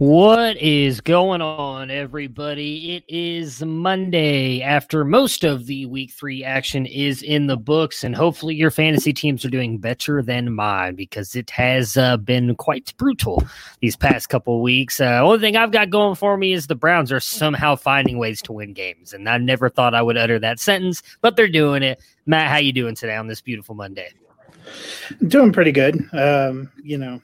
What is going on, everybody? It is Monday after most of the week three action is in the books, and hopefully, your fantasy teams are doing better than mine because it has uh, been quite brutal these past couple weeks. Uh, only thing I've got going for me is the Browns are somehow finding ways to win games, and I never thought I would utter that sentence, but they're doing it. Matt, how you doing today on this beautiful Monday? Doing pretty good. Um, you know,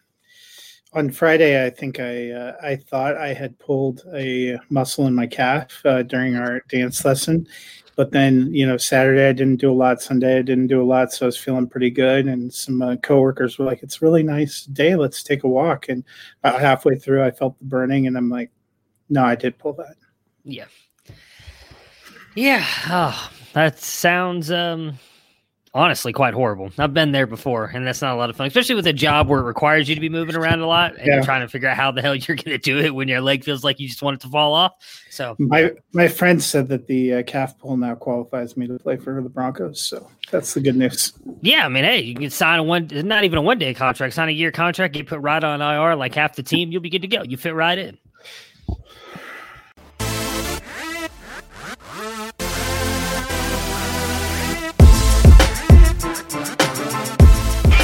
on Friday, I think I uh, I thought I had pulled a muscle in my calf uh, during our dance lesson, but then you know Saturday I didn't do a lot. Sunday I didn't do a lot, so I was feeling pretty good. And some uh, coworkers were like, "It's a really nice day. Let's take a walk." And about halfway through, I felt the burning, and I'm like, "No, I did pull that." Yeah. Yeah. Oh, that sounds um honestly quite horrible. I've been there before, and that's not a lot of fun, especially with a job where it requires you to be moving around a lot and Yeah. you're trying to figure out how the hell you're going to do it when your leg feels like you just want it to fall off. So, My my friend said that the uh, calf pull now qualifies me to play for the Broncos, so that's the good news. yeah, I mean, hey, you can sign a one, not even a one day contract, sign a year contract, get put right on IR like half the team, you'll be good to go. You fit right in.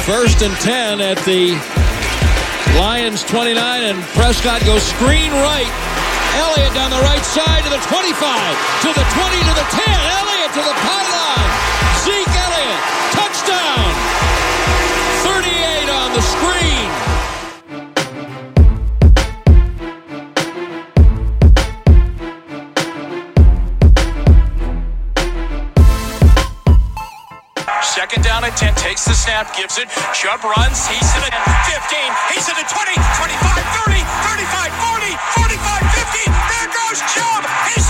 First and 10 at the Lions 29, and Prescott goes screen right. Elliott down the right side to the 25, to the 20, to the 10. Elliott to the pylon. Zeke Elliott, touchdown. 38 on the screen. Second down at 10, takes the snap, gives it. Chubb runs, he's in the 15, he's in the 20, 25, 30, 35, 40, 45, 50. There goes Chubb, he's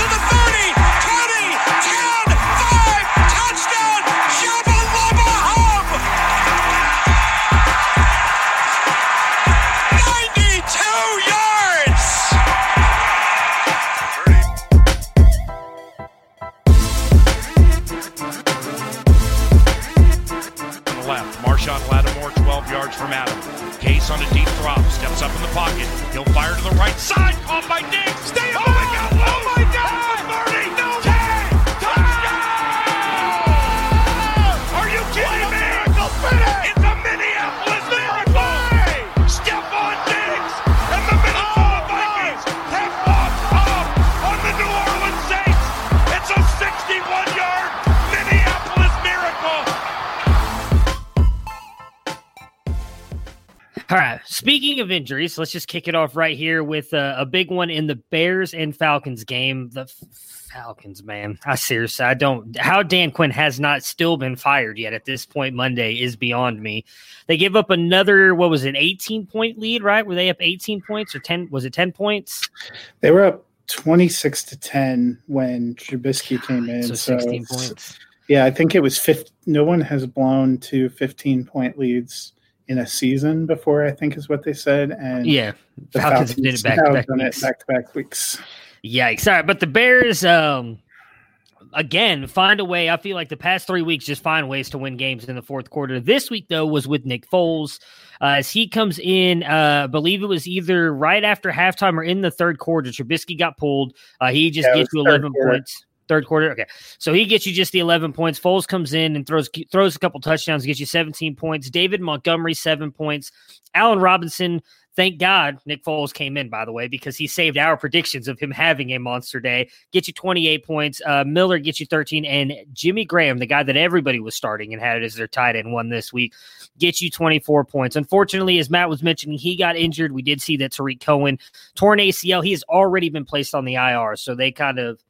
12 yards from Adam. Case on a deep drop, steps up in the pocket. He'll fire to the right side. Caught by Diggs. Stay oh my God! Oh my God! All right. Speaking of injuries, let's just kick it off right here with uh, a big one in the Bears and Falcons game. The Falcons, man. I seriously, I don't. How Dan Quinn has not still been fired yet at this point Monday is beyond me. They give up another, what was it, 18 point lead, right? Were they up 18 points or 10? Was it 10 points? They were up 26 to 10 when Trubisky came in. So So, 16 it's- points. Yeah, I think it was 50. No one has blown to 15 point leads in a season before, I think is what they said. And Yeah. the Falcons did it back to back weeks. back to back weeks. Yikes. All right. But the Bears, um, again, find a way. I feel like the past three weeks just find ways to win games in the fourth quarter. This week, though, was with Nick Foles. Uh, as he comes in, uh, I believe it was either right after halftime or in the third quarter. Trubisky got pulled. Uh, he just Yeah, gets third 11 quarter. points. Third quarter, okay. So he gets you just the 11 points. Foles comes in and throws throws a couple touchdowns, gets you 17 points. David Montgomery seven points. Allen Robinson Thank God Nick Foles came in, by the way, because he saved our predictions of him having a monster day. Get you 28 points. Uh, Miller gets you 13. And Jimmy Graham, the guy that everybody was starting and had it as their tight end one this week, gets you 24 points. Unfortunately, as Matt was mentioning, he got injured. We did see that Tarik Cohen torn ACL. He has already been placed on the IR. So they kind of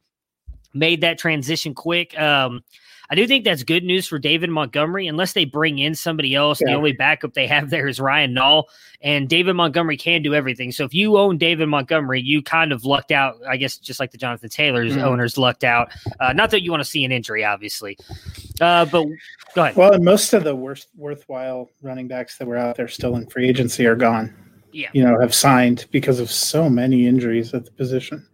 made that transition quick. Um, I do think that's good news for David Montgomery, unless they bring in somebody else. The only backup they have there is Ryan Nall, and David Montgomery can do everything. So if you own David Montgomery, you kind of lucked out, I guess, just like the Jonathan Taylor's Mhm. owners lucked out. Uh, not that you want to see an injury, obviously, uh, but go ahead. Well, and most of the worst worthwhile running backs that were out there still in free agency are gone. Yeah. You know, have signed because of so many injuries at the position.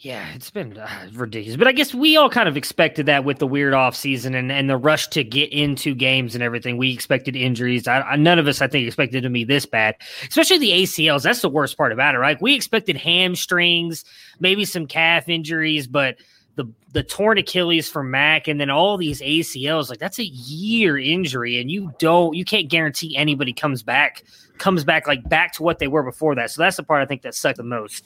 Yeah, it's been uh, ridiculous. But I guess we all kind of expected that with the weird off season and, and the rush to get into games and everything. We expected injuries. I, I, none of us, I think, expected to be this bad, especially the ACLs. That's the worst part about it, right? We expected hamstrings, maybe some calf injuries, but the the torn Achilles for Mack and then all these ACLs, like that's a year injury, and you don't, you can't guarantee anybody comes back, comes back like back to what they were before that. So that's the part I think that sucked the most.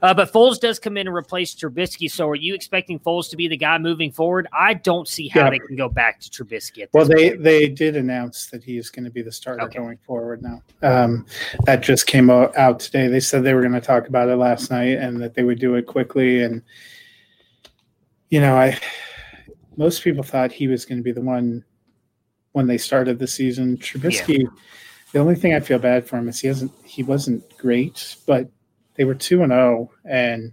Uh, but Foles does come in and replace Trubisky. So are you expecting Foles to be the guy moving forward? I don't see how Yeah. they can go back to Trubisky. At Well, they point. they did announce that he is going to be the starter going forward now. Um, that just came out, today. They said they were going to talk about it last night and that they would do it quickly. And you know, I most people thought he was going to be the one when they started the season. Trubisky. The only thing I feel bad for him is he hasn't. He wasn't great, but they were two and zero, and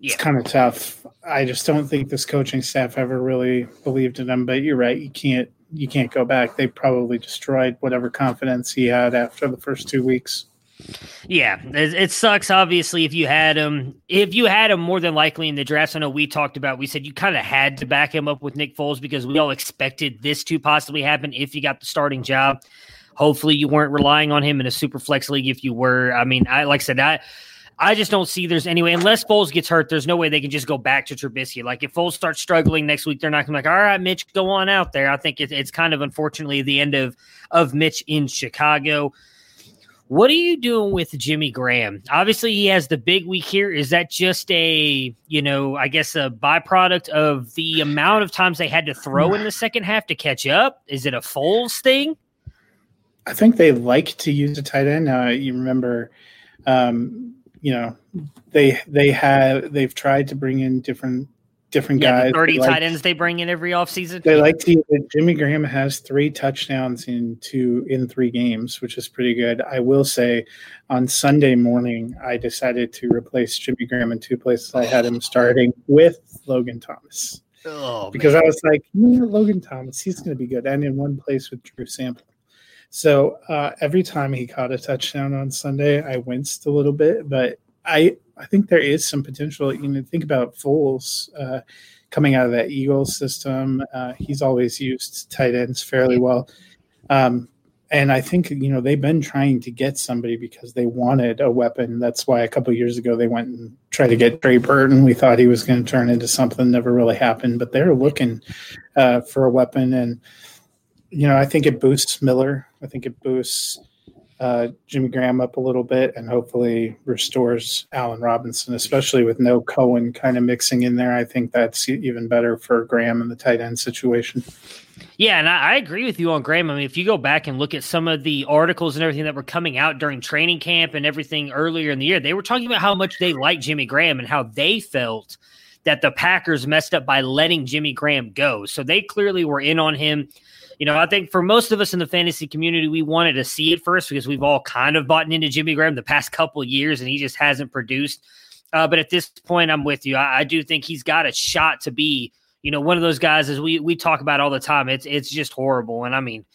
it's kind of tough. I just don't think this coaching staff ever really believed in him. But you're right, you can't you can't go back. They probably destroyed whatever confidence he had after the first two weeks. Yeah, it, it sucks. Obviously, if you had him, if you had him, more than likely in the draft. I know we talked about. We said you kind of had to back him up with Nick Foles because we all expected this to possibly happen if you got the starting job. Hopefully, you weren't relying on him in a super flex league. If you were, I mean, I like I said, I I just don't see there's any way unless Foles gets hurt. There's no way they can just go back to Trubisky. Like if Foles starts struggling next week, they're not gonna be like, all right, Mitch, go on out there. I think it, it's kind of unfortunately the end of of Mitch in Chicago. What are you doing with Jimmy Graham? Obviously, he has the big week here. Is that just a, you know, I guess a byproduct of the amount of times they had to throw in the second half to catch up? Is it a Foles thing? I think they like to use a tight end. Uh, you remember, um, you know, they they have they've tried to bring in different different Yeah, guys. the 30 They like- tight ends they bring in every offseason. They like to. Jimmy Graham has three touchdowns in two in three games, which is pretty good. I will say, on Sunday morning, I decided to replace Jimmy Graham in two places. I had him starting with Logan Thomas Oh, because I was like, you know, Logan Thomas, he's going to be good, and in one place with Drew Sample. So uh, every time he caught a touchdown on Sunday, I winced a little bit, but I I think there is some potential. You know, think about Foles uh, coming out of that Eagles system. Uh, he's always used tight ends fairly well, um, and I think you know they've been trying to get somebody because they wanted a weapon. That's why a couple years ago they went and tried to get Trey Burton. We thought he was going to turn into something, never really happened. But they're looking uh, for a weapon, and you know I think it boosts Miller. I think it boosts uh, Jimmy Graham up a little bit and hopefully restores Allen Robinson, especially with no Cohen kind of mixing in there. I think that's even better for Graham in the tight end situation. Yeah, and I, I, agree with you on Graham. I mean, if you go back and look at some of the articles and everything that were coming out during training camp and everything earlier in the year, they were talking about how much they liked Jimmy Graham and how they felt that the Packers messed up by letting Jimmy Graham go. So they clearly were in on him you know, I think for most of us in the fantasy community, we wanted to see it first because we've all kind of bought into Jimmy Graham the past couple years and he just hasn't produced. Uh, but at this point, I'm with you. I, I, do think he's got a shot to be, you know, one of those guys as we we talk about all the time. It's it's just horrible. And I mean,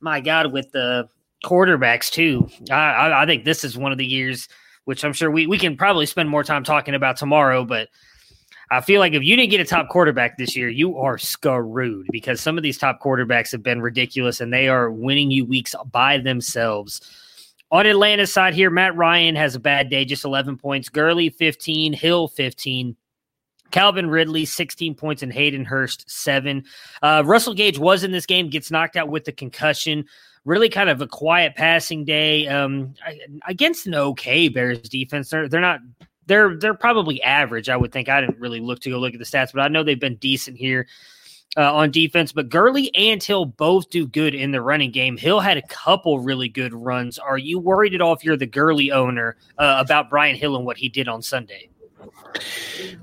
my God, with the quarterbacks too, I, I, I think this is one of the years which I'm sure we we can probably spend more time talking about tomorrow, but I feel like if you didn't get a top quarterback this year, you are screwed because some of these top quarterbacks have been ridiculous and they are winning you weeks by themselves. On Atlanta's side here, Matt Ryan has a bad day, just 11 points. Gurley, 15. Hill, 15. Calvin Ridley, 16 points, and Hayden Hurst, seven. Uh, Russell Gage was in this game, gets knocked out with the concussion. Really kind of a quiet passing day um, against an okay Bears defense. They're, they're not they're they're probably average. I would think. I didn't really look to go look at the stats, but I know they've been decent here uh, on defense. But Gurley and Hill both do good in the running game. Hill had a couple really good runs. Are you worried at all if you're the Gurley owner uh, about Brian Hill and what he did on Sunday?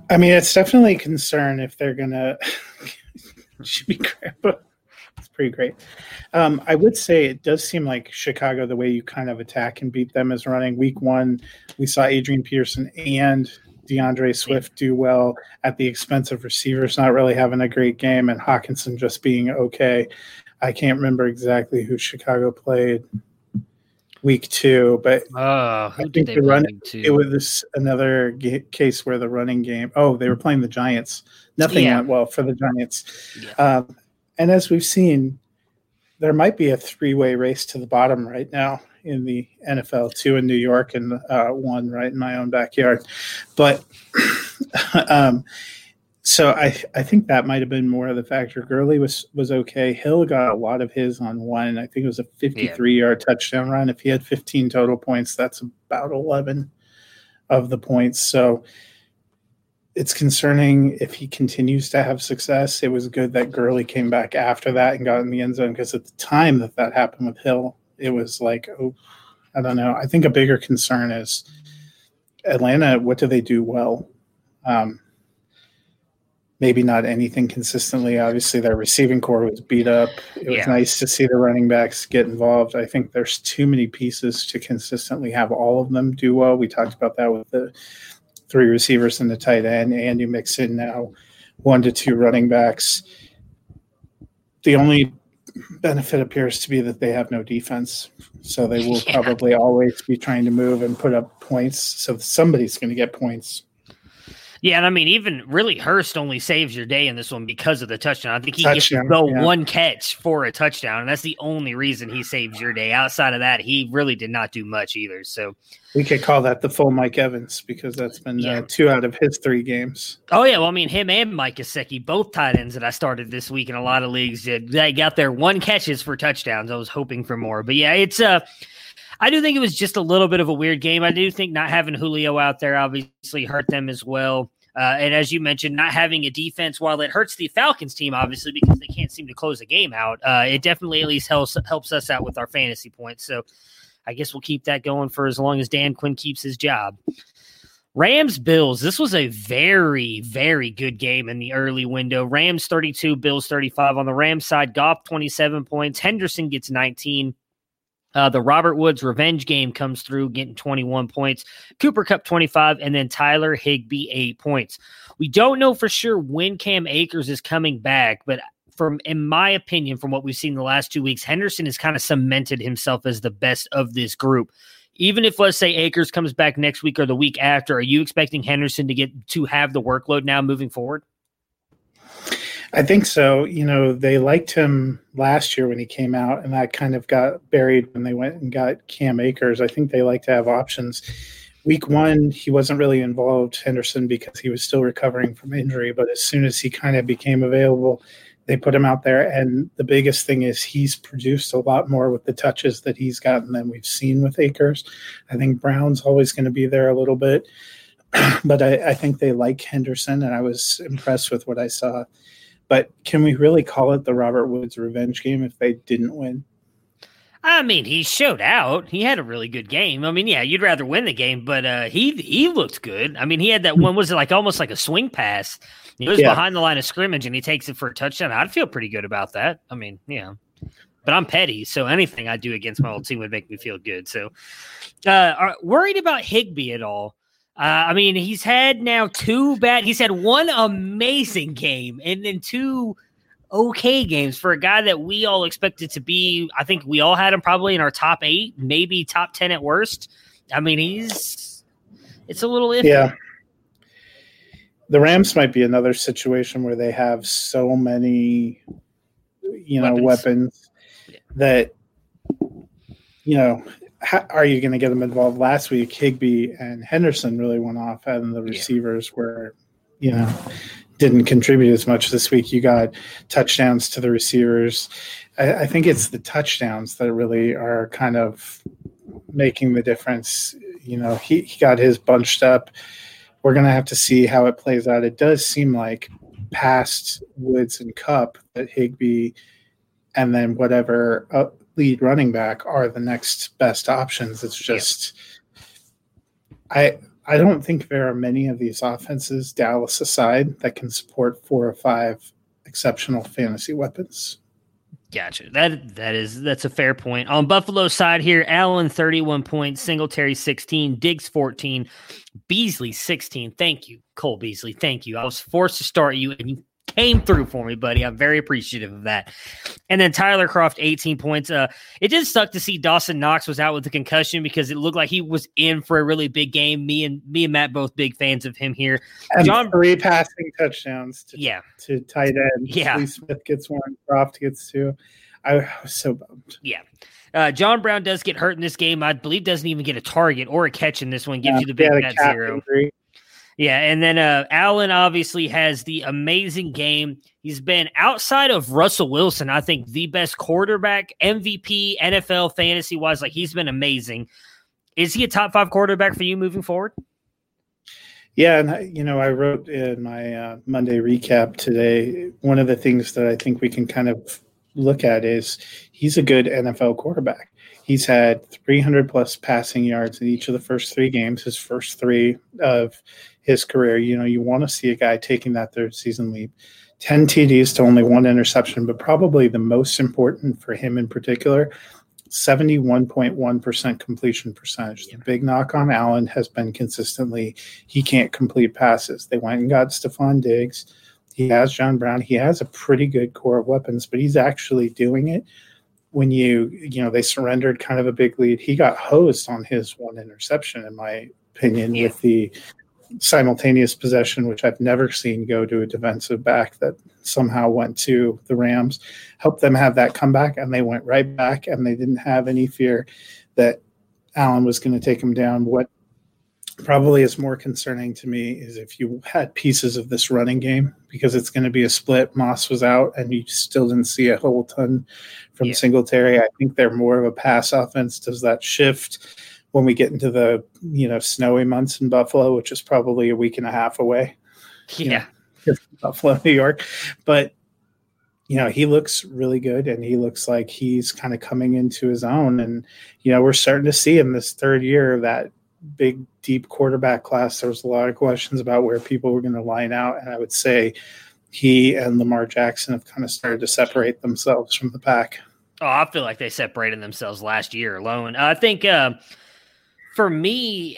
I mean, it's definitely a concern if they're gonna. should be crap pretty great. Um, I would say it does seem like Chicago, the way you kind of attack and beat them is running. Week one, we saw Adrian Peterson and D'Andre Swift do well at the expense of receivers not really having a great game and Hockenson just being okay. I can't remember exactly who Chicago played week two, but uh, I think the running it was this another g- case where the running game. Oh, they were playing the Giants. Nothing yeah. went well for the Giants. Yeah. Um, and as we've seen, there might be a three-way race to the bottom right now in the NFL, two in New York and uh, one right in my own backyard. But um, so I I think that might have been more of the factor. Gurley was was okay. Hill got a lot of his on one. I think it was a 53 yeah. yard touchdown run. If he had 15 total points, that's about 11 of the points. So it's concerning if he continues to have success. It was good that Gurley came back after that and got in the end zone because at the time that that happened with Hill, it was like, oh, I don't know. I think a bigger concern is Atlanta. What do they do well? Um, maybe not anything consistently. Obviously, their receiving corps was beat up. It was yeah. nice to see the running backs get involved. I think there's too many pieces to consistently have all of them do well. We talked about that with the three receivers and the tight end, and you mix in now one to two running backs. The only benefit appears to be that they have no defense, so they will yeah. probably always be trying to move and put up points. So somebody's going to get points. Yeah, and I mean, even really Hurst only saves your day in this one because of the touchdown. I think he touchdown, gets the yeah. one catch for a touchdown, and that's the only reason he saves your day. Outside of that, he really did not do much either. So we could call that the full Mike Evans because that's been uh, yeah. uh, two out of his three games. Oh yeah, well, I mean, him and Mike Gesicki, both tight ends that I started this week in a lot of leagues, they got their one catches for touchdowns. I was hoping for more, but yeah, it's uh I do think it was just a little bit of a weird game. I do think not having Julio out there obviously hurt them as well. Uh, and as you mentioned, not having a defense, while it hurts the Falcons team, obviously, because they can't seem to close a game out, uh, it definitely at least helps helps us out with our fantasy points. So I guess we'll keep that going for as long as Dan Quinn keeps his job. Rams Bills. This was a very, very good game in the early window. Rams 32, Bills 35. On the Rams side, Goff 27 points. Henderson gets 19. Uh, the Robert Woods revenge game comes through, getting 21 points. Cooper Kupp 25, and then Tyler Higbee eight points. We don't know for sure when Cam Akers is coming back, but from in my opinion, from what we've seen the last two weeks, Henderson has kind of cemented himself as the best of this group. Even if let's say Akers comes back next week or the week after, are you expecting Henderson to get to have the workload now moving forward? I think so. You know, they liked him last year when he came out, and that kind of got buried when they went and got Cam Akers. I think they like to have options. Week one, he wasn't really involved, Henderson, because he was still recovering from injury. But as soon as he kind of became available, they put him out there, and the biggest thing is he's produced a lot more with the touches that he's gotten than we've seen with Akers. I think Brown's always going to be there a little bit, but I, I think they like Henderson, and I was impressed with what I saw. But can we really call it the Robert Woods revenge game if they didn't win? I mean, he showed out. He had a really good game. I mean, yeah, you'd rather win the game, but uh, he he looked good. I mean, he had that one was it like almost like a swing pass. He was Yeah. behind the line of scrimmage and he takes it for a touchdown. I'd feel pretty good about that. I mean, yeah. But I'm petty, so anything I do against my old team would make me feel good. So, uh, are worried about Higbee at all? Uh, I mean, he's had now two bad. He's had one amazing game and then two okay games for a guy that we all expected to be. I think we all had him probably in our top eight, maybe top ten at worst. I mean, he's it's a little iffy. Yeah. The Rams might be another situation where they have so many, you know, Weapons. weapons, that, you know, how, are you going to get them involved? Last week, Higbee and Henderson really went off, and the receivers were, you know, didn't contribute as much this week. You got touchdowns to the receivers. I, I think it's the touchdowns that really are kind of making the difference. You know, he, he got his bunched up. We're going to have to see how it plays out. It does seem like past Woods and Kupp that Higbee and then whatever uh, lead running back are the next best options. It's just, I I don't think there are many of these offenses, Dallas aside, that can support four or five exceptional fantasy weapons. Gotcha. That that is that's a fair point. On Buffalo's side here, Allen 31 points, Singletary 16, Diggs 14, Beasley 16. Thank you, Cole Beasley. Thank you. I was forced to start you and you came through for me, buddy. I'm very appreciative of that. And then Tyler Kroft 18 points. Uh it did suck to see Dawson Knox was out with the concussion because it looked like he was in for a really big game. Me and me and Matt both big fans of him here. And John three passing touchdowns to, Yeah. to tight end. Yeah. Lee Smith gets one, Croft gets two. I was so bummed. Yeah. Uh, John Brown does get hurt in this game. I believe doesn't even get a target or a catch in this one. Gives Yeah, you the he big net zero. injury. Yeah, and then uh, Allen obviously has the amazing game. He's been outside of Russell Wilson, I think the best quarterback, MVP, NFL fantasy wise. Like he's been amazing. Is he a top five quarterback for you moving forward? Yeah, and you know, I wrote in my uh, Monday recap today. One of the things that I think we can kind of look at is he's a good NFL quarterback. He's had 300 plus passing yards in each of the first three games, his first three of his career. You know, you want to see a guy taking that third season leap. 10 TDs to only one interception, but probably the most important for him in particular 71.1% completion percentage. The big knock on Allen has been consistently he can't complete passes. They went and got Stefon Diggs. He has John Brown. He has a pretty good core of weapons, but he's actually doing it when you, you know, they surrendered kind of a big lead. He got hosed on his one interception, in my opinion, with the simultaneous possession, which I've never seen go to a defensive back that somehow went to the Rams, helped them have that comeback, and they went right back, and they didn't have any fear that Allen was going to take him down. What probably is more concerning to me is if you had pieces of this running game because it's going to be a split. Moss was out, and you still didn't see a whole ton from Singletary. I think they're more of a pass offense. Does that shift? When we get into the you know snowy months in Buffalo, which is probably a week and a half away. you Yeah. know, Buffalo, New York, but you know he looks really good, and he looks like he's kind of coming into his own, and you know we're starting to see him this third year of that big deep quarterback class. There was a lot of questions about where people were going to line out, and I would say he and Lamar Jackson have kind of started to separate themselves from the pack. Oh, I feel like they separated themselves last year alone. I think uh, for me,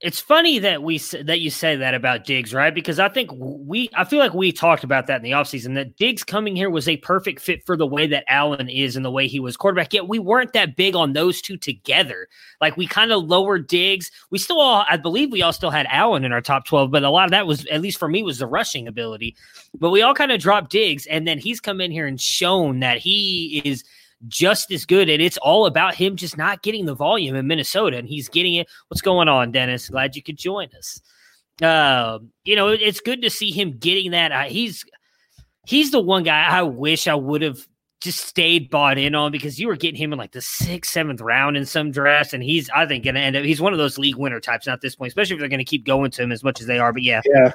it's funny that we that you say that about Diggs, right? Because I think we, I feel like we talked about that in the offseason that Diggs coming here was a perfect fit for the way that Allen is and the way he was quarterback. Yet we weren't that big on those two together. Like we kind of lowered Diggs. We still all, I believe, we all still had Allen in our top twelve, but a lot of that was, at least for me, was the rushing ability. But we all kind of dropped Diggs, and then he's come in here and shown that he is just as good. And it's all about him just not getting the volume in Minnesota, and he's getting it. What's going on, Dennis? Glad you could join us. Um, you know, it- it's good to see him getting that. Uh, he's he's the one guy I wish I would have just stayed bought in on because you were getting him in like the sixth, seventh round in some drafts, and he's I think going to end up. He's one of those league winner types at this point, especially if they're going to keep going to him as much as they are. But yeah, yeah.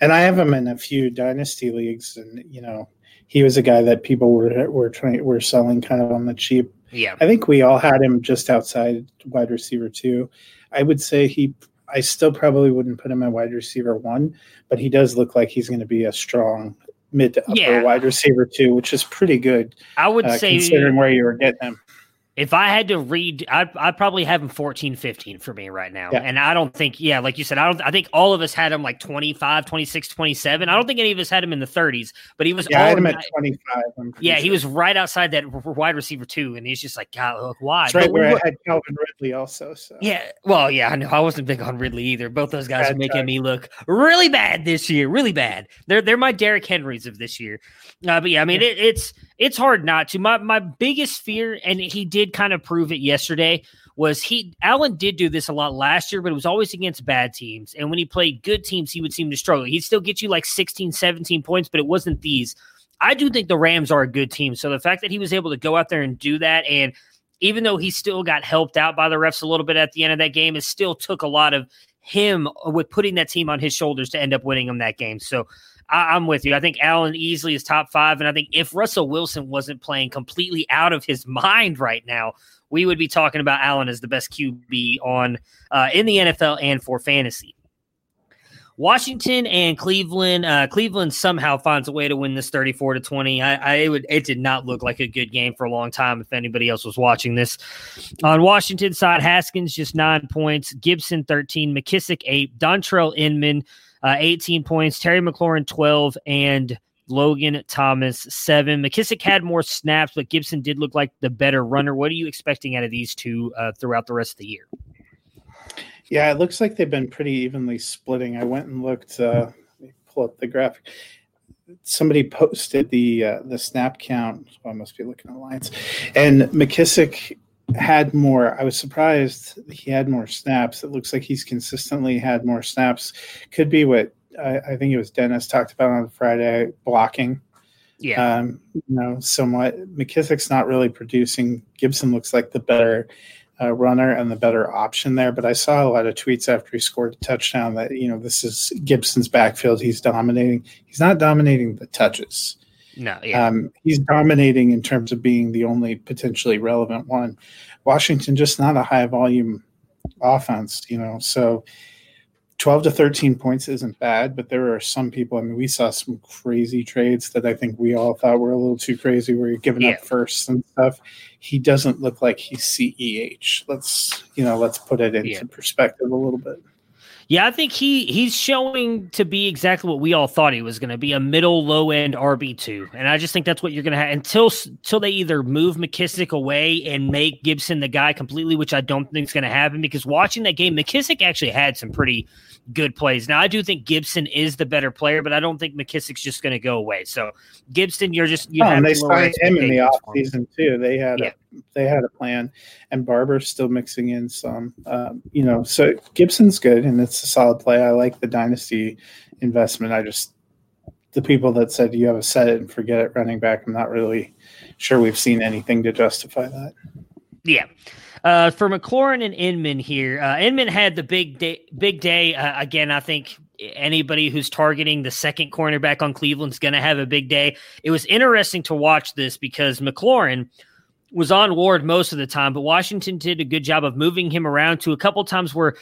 And I have him in a few dynasty leagues, and you know, he was a guy that people were were trying were selling kind of on the cheap. Yeah, I think we all had him just outside wide receiver two. I would say he. I still probably wouldn't put him at wide receiver one, but he does look like he's going to be a strong mid to upper Yeah. wide receiver too, which is pretty good. I would uh, say considering where you were getting him. If I had to read, I'd, I'd probably have him 14, 15 for me right now. Yeah. And I don't think, yeah, like you said, I don't, I think all of us had him like 25, 26, 27. I don't think any of us had him in the 30s, but he was Yeah, I had him at twenty five. yeah, he was right outside that wide receiver too. And he's just like, God, look, why? That's right But where I had Calvin Ridley also. So yeah, well, yeah, I know. I wasn't big on Ridley either. Both those guys Bad are making time. me look really bad this year, really bad. They're they're my Derrick Henrys of this year. Uh, but yeah, I mean, it, it's it's hard not to. My my biggest fear, and he did kind of prove it yesterday, was he Allen did do this a lot last year, but it was always against bad teams. And when he played good teams, he would seem to struggle. He'd still get you like 16, 17 points, but it wasn't these. I do think the Rams are a good team. So the fact that he was able to go out there and do that and even though he still got helped out by the refs a little bit at the end of that game, it still took a lot of him with putting that team on his shoulders to end up winning him that game. So I, I'm with you. I think Allen easily is top five. And I think if Russell Wilson wasn't playing completely out of his mind right now, we would be talking about Allen as the best QB on uh, in the NFL and for fantasy. Washington and Cleveland. Uh, Cleveland somehow finds a way to win this 34 to 20. I, I it would it did not look like a good game for a long time if anybody else was watching this. On Washington side, Haskins just nine points, Gibson 13, McKissic eight, Dontrelle Inman uh, 18 points, Terry McLaurin 12, and Logan Thomas seven. McKissic had more snaps, but Gibson did look like the better runner. What are you expecting out of these two uh, throughout the rest of the year? Yeah, it looks like they've been pretty evenly splitting. I went and looked. Uh, pull up the graphic. Somebody posted the uh, the snap count. So I must be looking at lines. And McKissic had more. I was surprised he had more snaps. It looks like he's consistently had more snaps. Could be what I, I think it was Dennis talked about on Friday blocking. Yeah. Um, you know, somewhat. McKissic's not really producing. Gibson looks like the better uh, runner and the better option there. But I saw a lot of tweets after he scored a touchdown that you know this is Gibson's backfield. He's dominating. He's not dominating the touches. No, yeah. Um, he's dominating in terms of being the only potentially relevant one. Washington just not a high volume offense, you know. So 12 to 13 points isn't bad, but there are some people. I mean, we saw some crazy trades that I think we all thought were a little too crazy, where you're giving Yeah. up firsts and stuff. He doesn't look like he's CEH. Let's, you know, let's put it into Yeah. perspective a little bit. Yeah, I think he he's showing to be exactly what we all thought he was going to be a middle low end RB two, and I just think that's what you're going to have until until they either move McKissic away and make Gibson the guy completely, which I don't think is going to happen. Because watching that game, McKissic actually had some pretty good plays. Now I do think Gibson is the better player, but I don't think McKissic's just going to go away. So Gibson, you're just you Oh, and they signed him in the expectations off season too. They had Yeah. a, they had a plan, and Barber's still mixing in some. Um, you know, so Gibson's good, and it's a solid play. I like the dynasty investment. I just the people that said you have a set it and forget it running back. I'm not really sure we've seen anything to justify that. Yeah. Uh, for McLaurin and Inman here, uh, Inman had the big day. Big day uh, again. I think anybody who's targeting the second cornerback on Cleveland's going to have a big day. It was interesting to watch this because McLaurin was on Ward most of the time, but Washington did a good job of moving him around to a couple times where,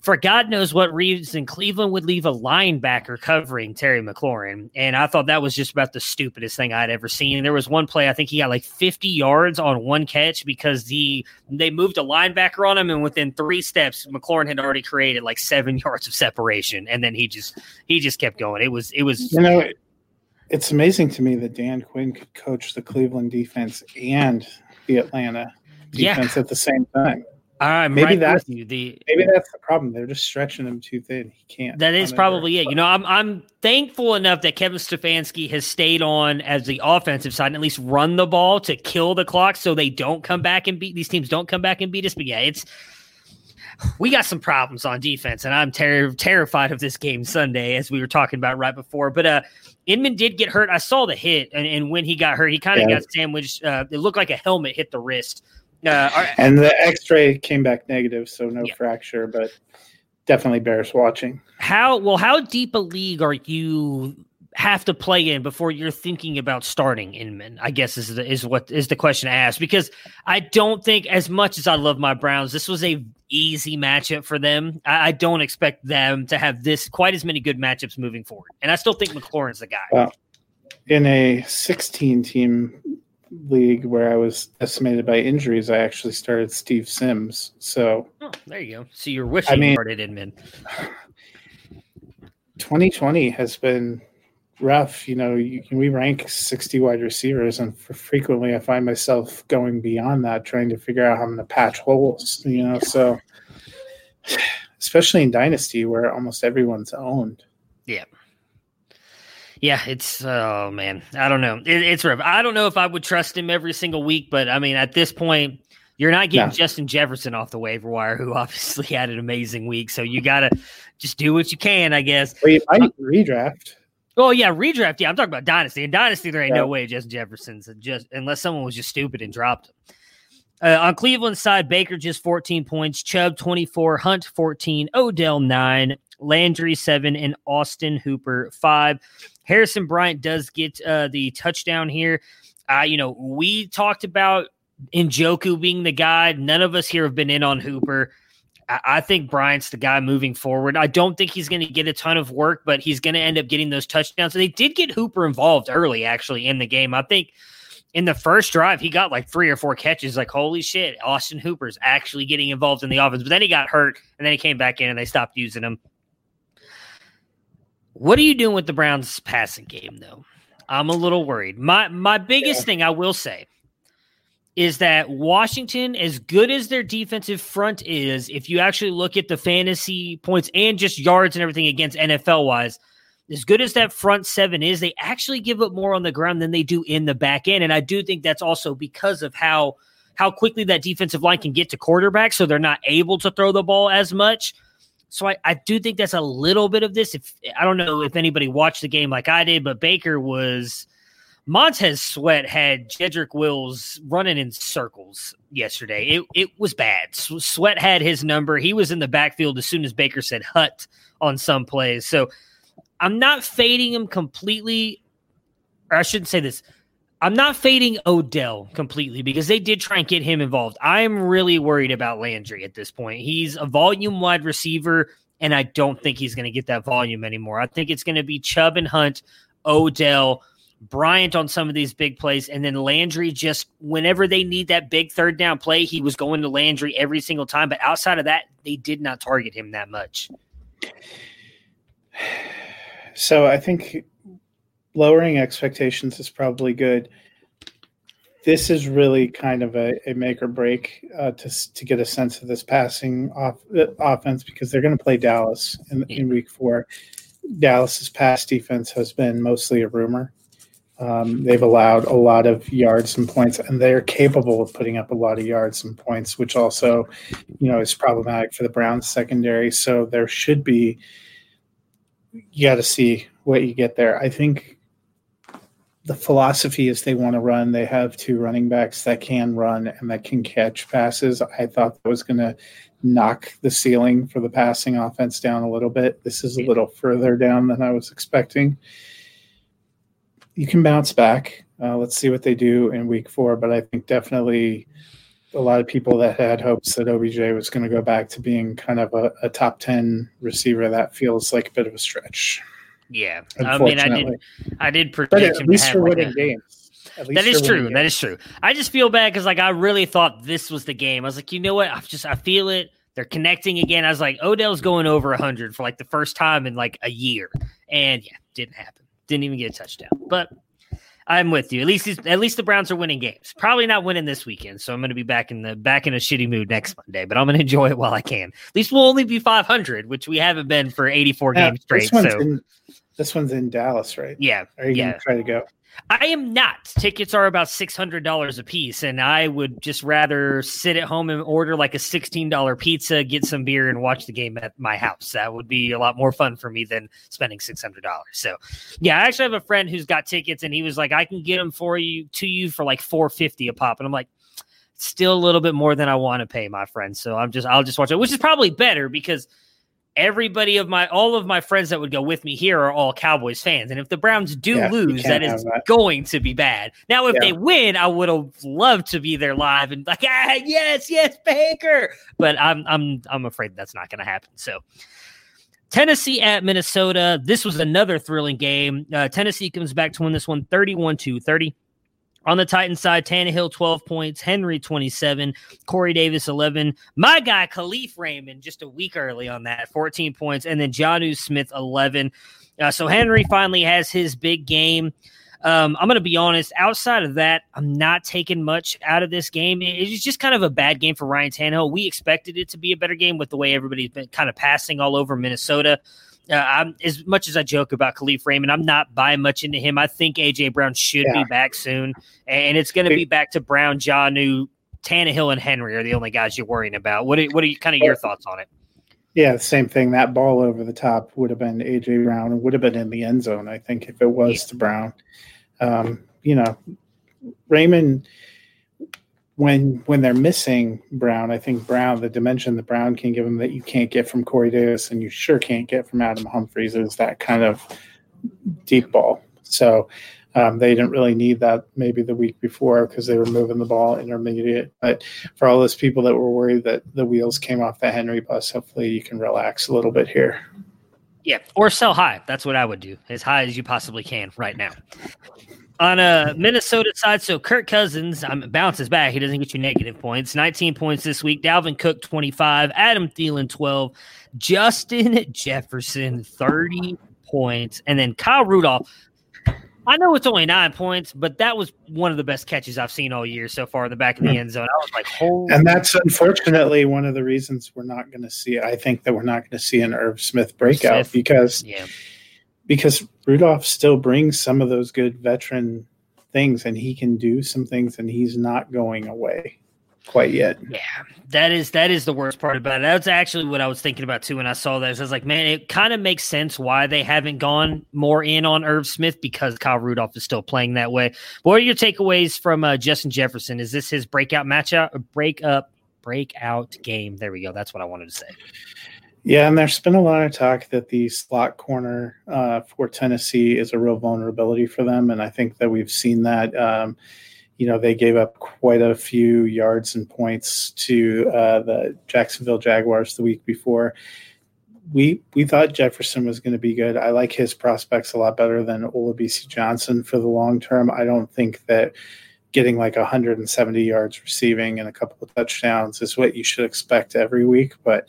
for God knows what reason, Cleveland would leave a linebacker covering Terry McLaurin. And I thought that was just about the stupidest thing I'd ever seen. There was one play, I think he got like 50 yards on one catch because he they moved a linebacker on him, and within three steps, McLaurin had already created like seven yards of separation, and then he just he just kept going. It was it was You know, it's amazing to me that Dan Quinn could coach the Cleveland defense and the Atlanta Yeah. defense at the same time. I'm Maybe right that's-. The Maybe that's the problem. They're just stretching him too thin. He can't. That is probably it. You know, I'm I'm thankful enough that Kevin Stefanski has stayed on as the offensive side and at least run the ball to kill the clock so they don't come back and beat these teams don't come back and beat us. But yeah, it's we got some problems on defense, and I'm ter- terrified of this game Sunday, as we were talking about right before. But uh, Inman did get hurt. I saw the hit, and, and when he got hurt, he kind of Yeah. got sandwiched. Uh, it looked like a helmet hit the wrist. Uh. And the X-ray came back negative, so no Yeah. fracture, but definitely bears watching. How well? How deep a league are you have to play in before you're thinking about starting Inman? I guess is the, is what is the question to ask because I don't think as much as I love my Browns, this was a easy matchup for them. I, I don't expect them to have this quite as many good matchups moving forward, and I still think McLaurin's the guy. Well, in a 16 team league where I was estimated by injuries, I actually started Steve Sims. So Oh, there you go. So you're wishing mean- you started Inman. 2020 has been rough. You know, you, we rank 60 wide receivers, and for frequently I find myself going beyond that, trying to figure out how I'm going to patch holes. You know, so especially in Dynasty where almost everyone's owned. Yeah. Yeah, it's oh man, I don't know. It, it's rough. I don't know if I would trust him every single week, but I mean, at this point, you're not getting No. Justin Jefferson off the waiver wire, who obviously had an amazing week. So you gotta just do what you can, I guess. Well, you might uh, redraft. Oh yeah, redraft. Yeah, I'm talking about dynasty. In dynasty, there ain't Yeah. no way Justin Jefferson's just unless someone was just stupid and dropped him. Uh, on Cleveland's side, Baker just 14 points, Chubb 24, Hunt 14, Odell 9, Landry 7, and Austin Hooper 5. Harrison Bryant does get uh, the touchdown here. Uh, you know, we talked about Njoku being the guy. None of us here have been in on Hooper. I, think Bryant's the guy moving forward. I don't think he's going to get a ton of work, but he's going to end up getting those touchdowns. So they did get Hooper involved early, actually, in the game. I think in the first drive, he got like three or four catches. Like, holy shit, Austin Hooper's actually getting involved in the offense. But then he got hurt, and then he came back in, and they stopped using him. What are you doing with the Browns passing game, though? I'm a little worried. My my biggest thing I will say is that Washington, as good as their defensive front is, if you actually look at the fantasy points and just yards and everything against NFL wise, as good as that front seven is, they actually give up more on the ground than they do in the back end. And I do think that's also because of how how quickly that defensive line can get to quarterback, so they're not able to throw the ball as much. So I, I do think that's a little bit of this. If I don't know if anybody watched the game like I did, but Baker was Montez Sweat had Jedrick Wills running in circles yesterday. It it was bad. Sweat had his number. He was in the backfield as soon as Baker said hut on some plays. So I'm not fading him completely. Or I shouldn't say this. I'm not fading Odell completely because they did try and get him involved. I'm really worried about Landry at this point. He's a volume wide receiver, and I don't think he's going to get that volume anymore. I think it's going to be Chubb and Hunt, Odell, Bryant on some of these big plays, and then Landry just whenever they need that big third down play, he was going to Landry every single time. But outside of that, they did not target him that much. So I think lowering expectations is probably good. This is really kind of a, a make or break uh, to to get a sense of this passing off, uh, offense because they're going to play Dallas in, in week four. Dallas's pass defense has been mostly a rumor. Um, they've allowed a lot of yards and points, and they're capable of putting up a lot of yards and points, which also, you know, is problematic for the Browns secondary. So there should be you got to see what you get there. I think the philosophy is they want to run. They have two running backs that can run and that can catch passes. I thought that was going to knock the ceiling for the passing offense down a little bit. This is a little further down than I was expecting. You can bounce back. Uh, let's see what they do in week four. But I think definitely a lot of people that had hopes that OBJ was going to go back to being kind of a, a top 10 receiver, that feels like a bit of a stretch. Yeah, I mean, I did, I did But at least to have you're like winning a- games. That is true. winning That games. is true. I just feel bad because like I really thought this was the game. I was like, you know what? I just I feel it. They're connecting again. I was like, Odell's going over hundred for like the first time in like a year, and yeah, didn't happen. Didn't even get a touchdown. But I'm with you. At least at least the Browns are winning games. Probably not winning this weekend, so I'm going to be back in the back in a shitty mood next Monday. But I'm going to enjoy it while I can. At least we'll only be 500, which we haven't been for 84 Now, games straight. This one's, So in, this one's in Dallas, right? yeah, Are you yeah. going to try to go? I am not. Tickets are about six hundred dollars a piece, and I would just rather sit at home and order like a sixteen dollar pizza, get some beer, and watch the game at my house. That would be a lot more fun for me than spending six hundred dollars. So, yeah, I actually have a friend who's got tickets, and he was like, "I can get them for you to you for like four fifty a pop," and I'm like, still a little bit more than I want to pay, my friend. So I'm just I'll just watch it, which is probably better because everybody of my all of my friends that would go with me here are all Cowboys fans. And if the Browns do Yeah, lose, that is that. going to be bad. Now, if Yeah. they win, I would have loved to be there live and like, ah, yes, yes, Baker. But I'm I'm I'm afraid that's not going to happen. So. Tennessee at Minnesota. This was another thrilling game. Uh, Tennessee comes back to win this one 31 to 30. On the Titans side, Tannehill 12 points, Henry 27, Corey Davis 11. My guy Kalif Raymond just a week early on that 14 points, and then Jonnu Smith 11. Uh, so Henry finally has his big game. Um, I'm going to be honest. Outside of that, I'm not taking much out of this game. It- It's just kind of a bad game for Ryan Tannehill. We expected it to be a better game with the way everybody's been kind of passing all over Minnesota. Uh, I'm, as much as I joke about Kalif Raymond, I'm not buying much into him. I think AJ Brown should Yeah. be back soon, and it's going to be back to Brown, Jonnu, Tannehill, and Henry are the only guys you're worrying about. What are, what are you, kind of your thoughts on it? Yeah, same thing. That ball over the top would have been AJ Brown and would have been in the end zone, I think, if it was to Brown. Um, you know, Raymond when when they're missing Brown, I think Brown, the dimension that Brown can give him that you can't get from Corey Davis and you sure can't get from Adam Humphries is that kind of deep ball. So um, they didn't really need that maybe the week before because they were moving the ball intermediate. But for all those people that were worried that the wheels came off the Henry bus, hopefully you can relax a little bit here. Yeah, or sell high. That's what I would do, as high as you possibly can right now. On a Minnesota side, so Kirk Cousins um, bounces back. He doesn't get you negative points. 19 points this week. Dalvin Cook, 25. Adam Thielen, 12. Justin Jefferson, 30 points. And then Kyle Rudolph. I know it's only nine points, but that was one of the best catches I've seen all year so far in the back of the end zone. I was like, holy. And that's unfortunately one of the reasons we're not going to see. I think that we're not going to see an Irv Smith breakout Smith. because Yeah. Because Rudolph still brings some of those good veteran things, and he can do some things, and he's not going away quite yet. Yeah, that is that is the worst part about it. That's actually what I was thinking about too when I saw that. I was like, man, it kind of makes sense why they haven't gone more in on Irv Smith because Kyle Rudolph is still playing that way. What are your takeaways from uh, Justin Jefferson? Is this his breakout matchup, break up, breakout game? There we go. That's what I wanted to say. Yeah, and there's been a lot of talk that the slot corner uh, for Tennessee is a real vulnerability for them, and I think that we've seen that. Um, you know, they gave up quite a few yards and points to uh, the Jacksonville Jaguars the week before. We we thought Jefferson was going to be good. I like his prospects a lot better than Olabisi Johnson for the long term. I don't think that getting like 170 yards receiving and a couple of touchdowns is what you should expect every week, but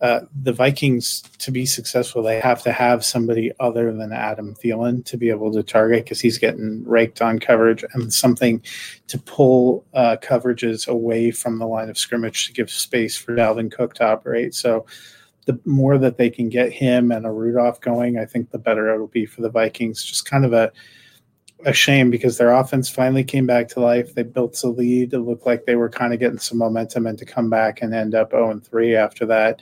uh, the Vikings to be successful, they have to have somebody other than Adam Thielen to be able to target because he's getting raked on coverage and something to pull uh, coverages away from the line of scrimmage to give space for Dalvin Cook to operate. So the more that they can get him and a Rudolph going, I think the better it'll be for the Vikings. Just kind of a a shame because their offense finally came back to life. They built a lead. It looked like they were kind of getting some momentum and to come back and end up 0 and 3 after that.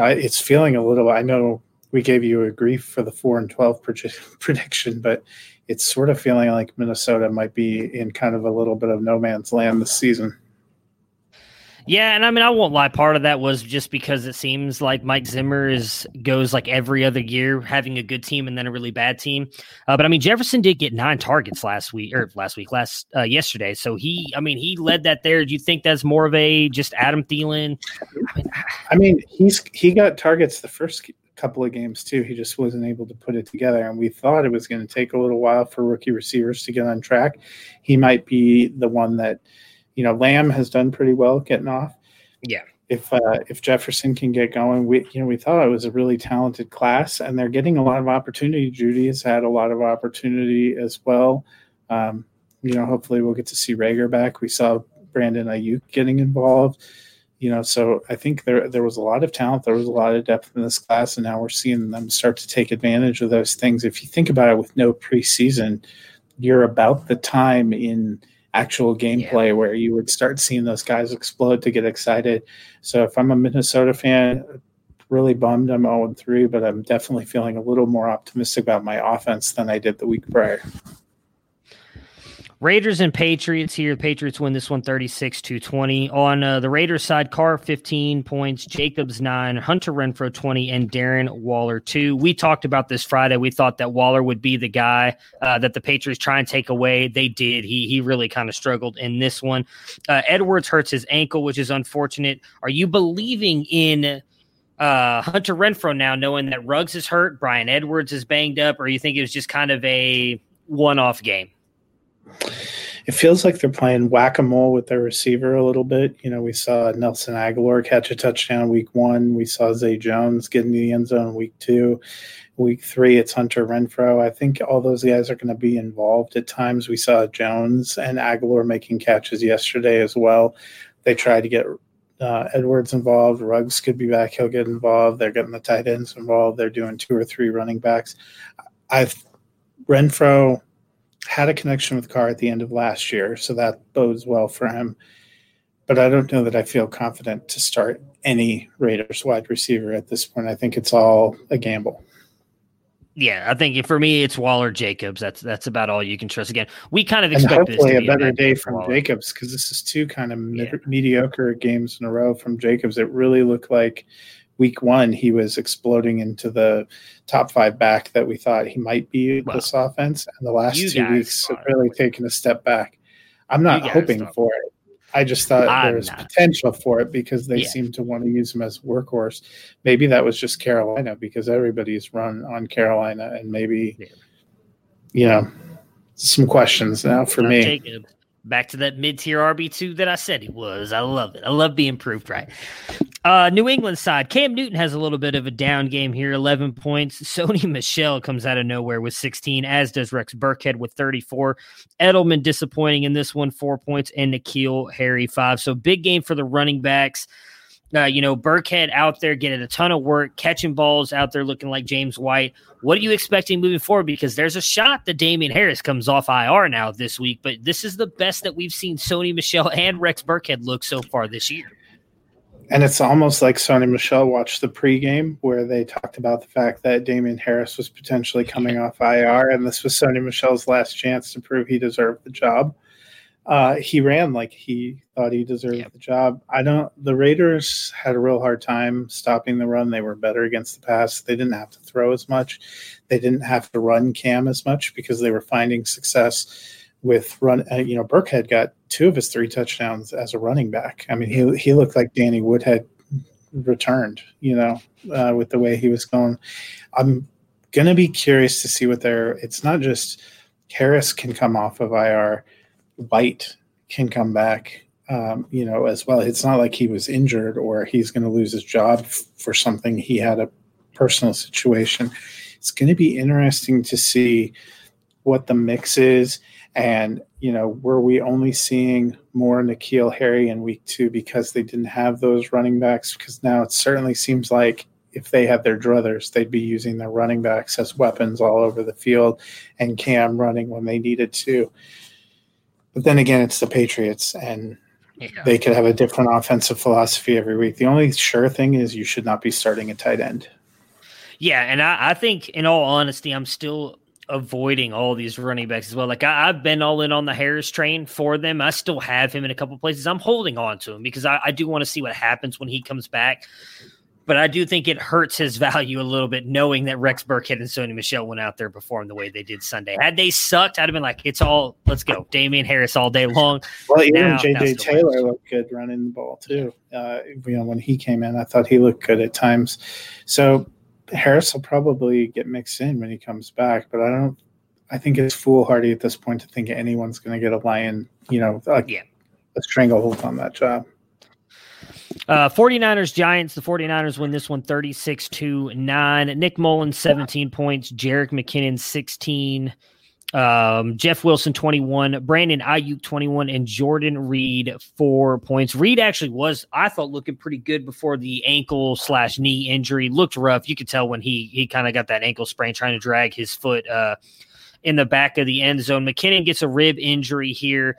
I, it's feeling a little, I know we gave you a grief for the 4 and 12 prediction, but it's sort of feeling like Minnesota might be in kind of a little bit of no man's land this season. Yeah, and I mean, I won't lie. Part of that was just because it seems like Mike Zimmer is goes like every other year, having a good team and then a really bad team. Uh, but I mean, Jefferson did get nine targets last week or last week, last uh, yesterday. So he, I mean, he led that there. Do you think that's more of a just Adam Thielen? I mean, I mean, he's he got targets the first couple of games too. He just wasn't able to put it together, and we thought it was going to take a little while for rookie receivers to get on track. He might be the one that, you know, Lamb has done pretty well getting off. yeah, If uh, if Jefferson can get going, we you know we thought it was a really talented class, and they're getting a lot of opportunity. Jeudy has had a lot of opportunity as well. Um, you know, hopefully we'll get to see Reagor back. We saw Brandon Aiyuk getting involved you know so i think there there was a lot of talent there was a lot of depth in this class and now we're seeing them start to take advantage of those things if you think about it with no preseason you're about the time in actual gameplay yeah. where you would start seeing those guys explode to get excited. So if I'm a Minnesota fan, really bummed I'm 0 3, but I'm definitely feeling a little more optimistic about my offense than I did the week prior. Raiders and Patriots here. The Patriots win this one 36 to 20. On uh, the Raiders side, Carr 15 points, Jacobs 9, Hunter Renfrow 20, and Darren Waller 2. We talked about this Friday. We thought that Waller would be the guy uh, that the Patriots try and take away. They did. He, he really kind of struggled in this one. Uh, Edwards hurts his ankle, which is unfortunate. Are you believing in uh, Hunter Renfrow now, knowing that Ruggs is hurt, Bryan Edwards is banged up, or you think it was just kind of a one off game? It feels like they're playing whack a mole with their receiver a little bit. You know, we saw Nelson Agholor catch a touchdown week one. We saw Zay Jones get in the end zone week two. Week three, it's Hunter Renfrow. I think all those guys are going to be involved at times. We saw Jones and Aguilar making catches yesterday as well. They tried to get uh, Edwards involved. Ruggs could be back. He'll get involved. They're getting the tight ends involved. They're doing two or three running backs. I've Renfrow had a connection with Carr at the end of last year, so that bodes well for him. But I don't know that I feel confident to start any Raiders wide receiver at this point. I think it's all a gamble. Yeah, I think for me it's Waller Jacobs. That's that's about all you can trust. Again, we kind of expect and hopefully a better a day from Jacobs because this is two kind of yeah. mediocre games in a row from Jacobs. It really looked like week one he was exploding into the top five back that we thought he might be this offense, and the last two weeks have really taken a step back. I'm not hoping for it. I just thought there was potential for it because they yeah. seem to want to use him as workhorse. Maybe that was just Carolina because everybody's run on Carolina, and maybe yeah. you know some questions now for me. Back to that mid tier RB2 that I said he was. I love it. I love being proved right. Uh, New England side, Cam Newton has a little bit of a down game here, 11 points. Sony Michel comes out of nowhere with 16, as does Rex Burkhead with 34. Edelman disappointing in this one, four points, and N'Keal Harry, five. So big game for the running backs. Uh, you know, Burkhead out there getting a ton of work, catching balls out there looking like James White. What are you expecting moving forward? Because there's a shot that Damien Harris comes off IR now this week, but this is the best that we've seen Sony Michel and Rex Burkhead look so far this year. And it's almost like Sony Michel watched the pregame where they talked about the fact that Damien Harris was potentially coming off IR, and this was Sony Michel's last chance to prove he deserved the job uh, he ran like he thought he deserved yep. the job. I don't. The Raiders had a real hard time stopping the run. They were better against the pass. They didn't have to throw as much. They didn't have to run Cam as much because they were finding success with run. Uh, you know, Burkhead got two of his three touchdowns as a running back. I mean, he he looked like Danny Woodhead returned. You know, uh, with the way he was going. I'm gonna be curious to see what they're. It's not just Harris can come off of IR White can come back, um, you know, as well. It's not like he was injured or he's going to lose his job f- for something he had a personal situation. It's going to be interesting to see what the mix is. And, you know, were we only seeing more N'Keal Harry in week two because they didn't have those running backs? Because now it certainly seems like if they had their druthers, they'd be using their running backs as weapons all over the field and Cam running when they needed to. But then again, it's the Patriots, and yeah. they could have a different offensive philosophy every week. The only sure thing is you should not be starting a tight end. Yeah, and I, I think, in all honesty, I'm still avoiding all these running backs as well. Like I, have been all in on the Harris train for them. I still have him in a couple places. I'm holding on to him because I, I do want to see what happens when he comes back. But I do think it hurts his value a little bit knowing that Rex Burkhead and Sony Michel went out there performed the way they did Sunday. Had they sucked, I'd have been like, it's all, let's go. Damien Harris all day long. Well, even now, JJ Taylor looked good running the ball too. Uh, you know, when he came in, I thought he looked good at times. So Harris will probably get mixed in when he comes back, but I don't, I think it's foolhardy at this point to think anyone's going to get a lion, you know, like yeah. a stranglehold on that job. Uh, 49ers Giants. The 49ers win this one 36 to 9. Nick Mullens 17 points, Jerick McKinnon 16. Um, Jeff Wilson 21, Brandon Aiyuk 21, and Jordan Reed four points. Reed actually was, I thought, looking pretty good before the ankle slash knee injury. Looked rough. You could tell when he he kind of got that ankle sprain trying to drag his foot uh, in the back of the end zone. McKinnon gets a rib injury here.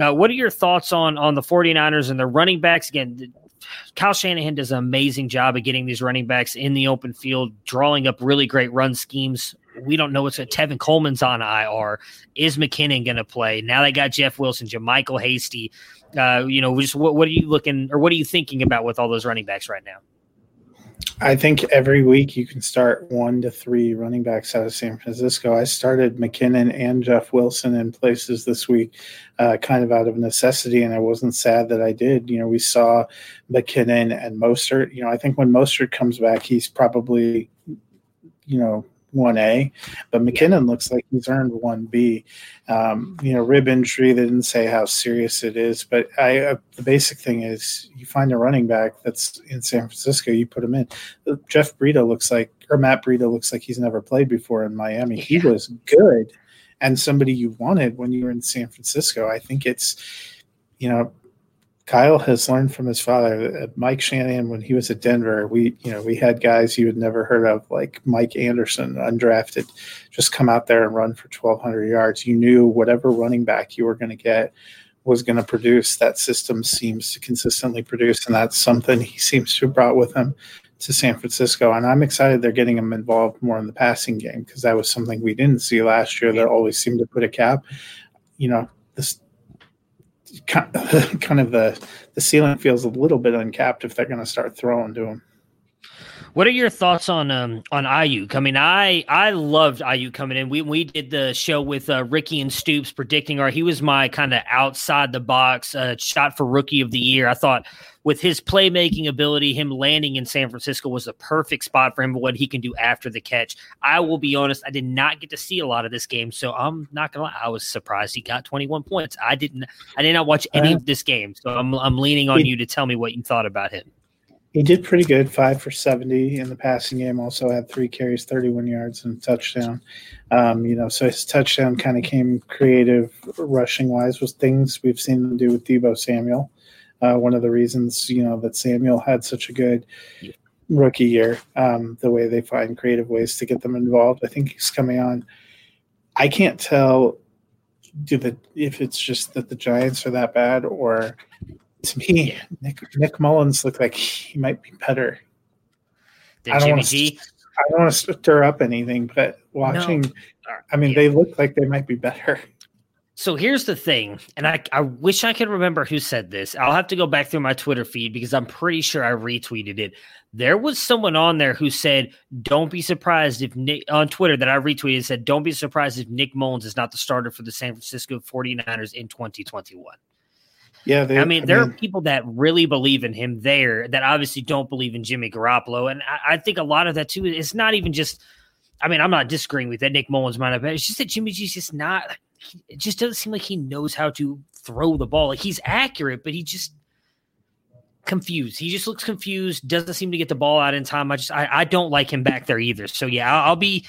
Uh, what are your thoughts on on the 49ers and the running backs? Again, Kyle Shanahan does an amazing job of getting these running backs in the open field, drawing up really great run schemes. We don't know what's going Tevin Coleman's on IR. Is McKinnon going to play? Now they got Jeff Wilson, JaMycal Hasty. Uh, you know, just what, what are you looking or what are you thinking about with all those running backs right now? I think every week you can start one to three running backs out of San Francisco. I started McKinnon and Jeff Wilson in places this week, uh, kind of out of necessity, and I wasn't sad that I did. You know, we saw McKinnon and Mostert. You know, I think when Mostert comes back, he's probably, you know, 1A, but McKinnon looks like he's earned 1B. Um, you know, rib injury, they didn't say how serious it is, but I, uh, the basic thing is you find a running back that's in San Francisco, you put him in. Uh, Jeff Breida looks like, or Matt Breida looks like he's never played before in Miami. He was good and somebody you wanted when you were in San Francisco. I think it's, you know, Kyle has learned from his father. Mike Shanahan, when he was at Denver, we you know we had guys you had never heard of, like Mike Anderson, undrafted, just come out there and run for 1,200 yards. You knew whatever running back you were going to get was going to produce. That system seems to consistently produce, and that's something he seems to have brought with him to San Francisco. And I'm excited they're getting him involved more in the passing game because that was something we didn't see last year. That always seemed to put a cap. You know, this kind of the the ceiling feels a little bit uncapped if they're going to start throwing to him. What are your thoughts on um on Aiyuk? I mean, I I loved Aiyuk coming in. We we did the show with uh, Ricky and Stoops predicting, or he was my kind of outside the box uh, shot for rookie of the year. I thought with his playmaking ability, him landing in San Francisco was a perfect spot for him. What he can do after the catch. I will be honest, I did not get to see a lot of this game, so I'm not gonna lie. I was surprised he got 21 points. I didn't. I did not watch any uh, of this game, so I'm I'm leaning on you to tell me what you thought about him. He did pretty good, five for 70 in the passing game. Also had three carries, 31 yards, and touchdown. Um, you know, so his touchdown kind of came creative rushing wise, was things we've seen him do with Deebo Samuel. Uh, one of the reasons, you know, that Samuel had such a good rookie year, um, the way they find creative ways to get them involved. I think he's coming on. I can't tell do the if it's just that the Giants are that bad or to me, Nick Nick Mullens looked like he might be better. Did I don't want to. I don't want to stir up anything, but watching, no. I mean, yeah. they look like they might be better. So here's the thing, and I, I wish I could remember who said this. I'll have to go back through my Twitter feed because I'm pretty sure I retweeted it. There was someone on there who said, "Don't be surprised if Nick on Twitter that I retweeted said, don't be surprised if Nick Mullens is not the starter for the San Francisco 49ers in 2021." Yeah, they, I mean, I there mean, are people that really believe in him there that obviously don't believe in Jimmy Garoppolo, and I, I, think a lot of that too. It's not even just. I mean, I'm not disagreeing with that. Nick Mullens might have, it's just that Jimmy G's just not. It just doesn't seem like he knows how to throw the ball. Like he's accurate, but he just confused. He just looks confused. Doesn't seem to get the ball out in time. I just I, I don't like him back there either. So yeah, I'll, I'll be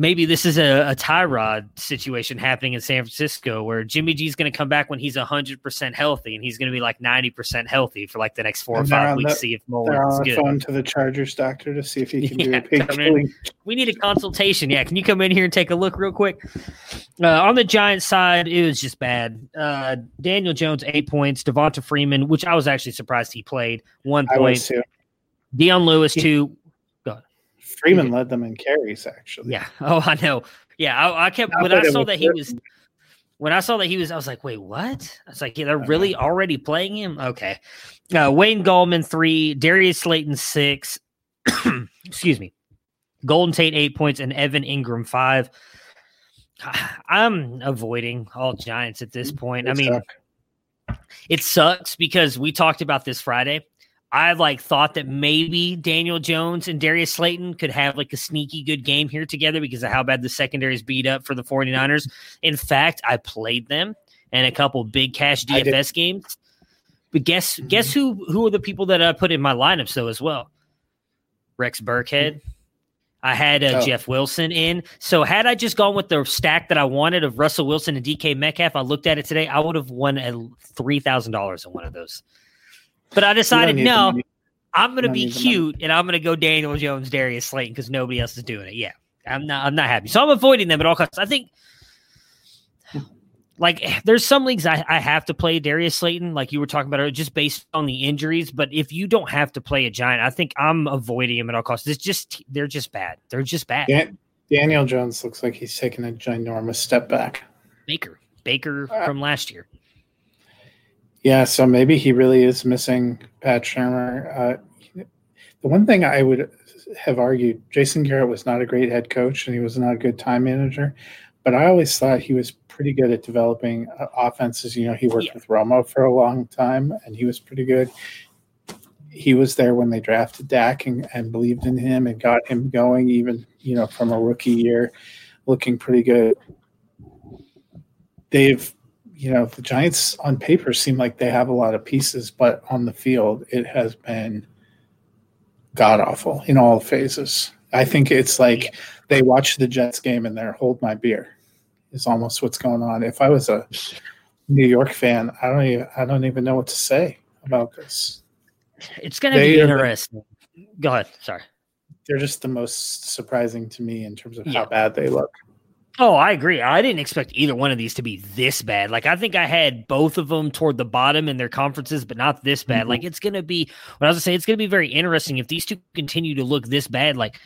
maybe this is a, a Tyrod situation happening in San Francisco where Jimmy G is going to come back when he's 100% healthy and he's going to be like 90% healthy for like the next four and or five weeks. The, see if Mullens is good. phone to the Chargers doctor to see if he can yeah, do a pig We need a consultation. Yeah. Can you come in here and take a look real quick? Uh, on the Giants side, it was just bad. Uh, Daniel Jones, eight points. Devonta Freeman, which I was actually surprised he played, one point. Dion Lewis, two. Freeman mm-hmm. led them in carries, actually. Yeah. Oh, I know. Yeah, I, I kept when I saw that he was when I saw that he was, I was like, wait, what? I was like, yeah, they're really uh-huh. already playing him. Okay. Uh, Wayne Gallman three, Darius Slayton six. Excuse me. Golden Tate eight points and Evan Engram five. I'm avoiding all Giants at this mm-hmm. point. I mean, it sucks because we talked about this Friday. I like thought that maybe Daniel Jones and Darius Slayton could have like a sneaky good game here together because of how bad the secondary is beat up for the 49ers. In fact, I played them in a couple big cash DFS games. But guess mm-hmm. guess who who are the people that I put in my lineups though as well? Rex Burkhead. I had uh, oh. Jeff Wilson in. So had I just gone with the stack that I wanted of Russell Wilson and DK Metcalf, I looked at it today. I would have won at three thousand dollars in one of those. But I decided no, I'm going to be cute and I'm going to go Daniel Jones, Darius Slayton because nobody else is doing it. Yeah. I'm not. I'm not happy. So I'm avoiding them at all costs. I think, like, there's some leagues I, I have to play Darius Slayton, like you were talking about, just based on the injuries. But if you don't have to play a giant, I think I'm avoiding him at all costs. It's just they're just bad. They're just bad. Dan- Daniel Jones looks like he's taking a ginormous step back. Baker, Baker uh, from last year. Yeah, so maybe he really is missing Pat Shurmur. Uh, the one thing I would have argued, Jason Garrett was not a great head coach and he was not a good time manager, but I always thought he was pretty good at developing uh, offenses. You know, he worked Yeah. with Romo for a long time and he was pretty good. He was there when they drafted Dak and, and believed in him and got him going, even, you know, from a rookie year, looking pretty good. They've you know, the Giants on paper seem like they have a lot of pieces, but on the field, it has been god awful in all phases. I think it's like they watch the Jets game and they're hold my beer is almost what's going on. If I was a New York fan, I don't even I don't even know what to say about this. It's going to be are interesting. Go ahead. Sorry. They're just the most surprising to me in terms of Yeah. how bad they look. Oh, I agree. I didn't expect either one of these to be this bad. Like I think I had both of them toward the bottom in their conferences, but not this bad. Like mm-hmm. it's gonna be what I was gonna say, it's gonna be very interesting if these two continue to look this bad. Like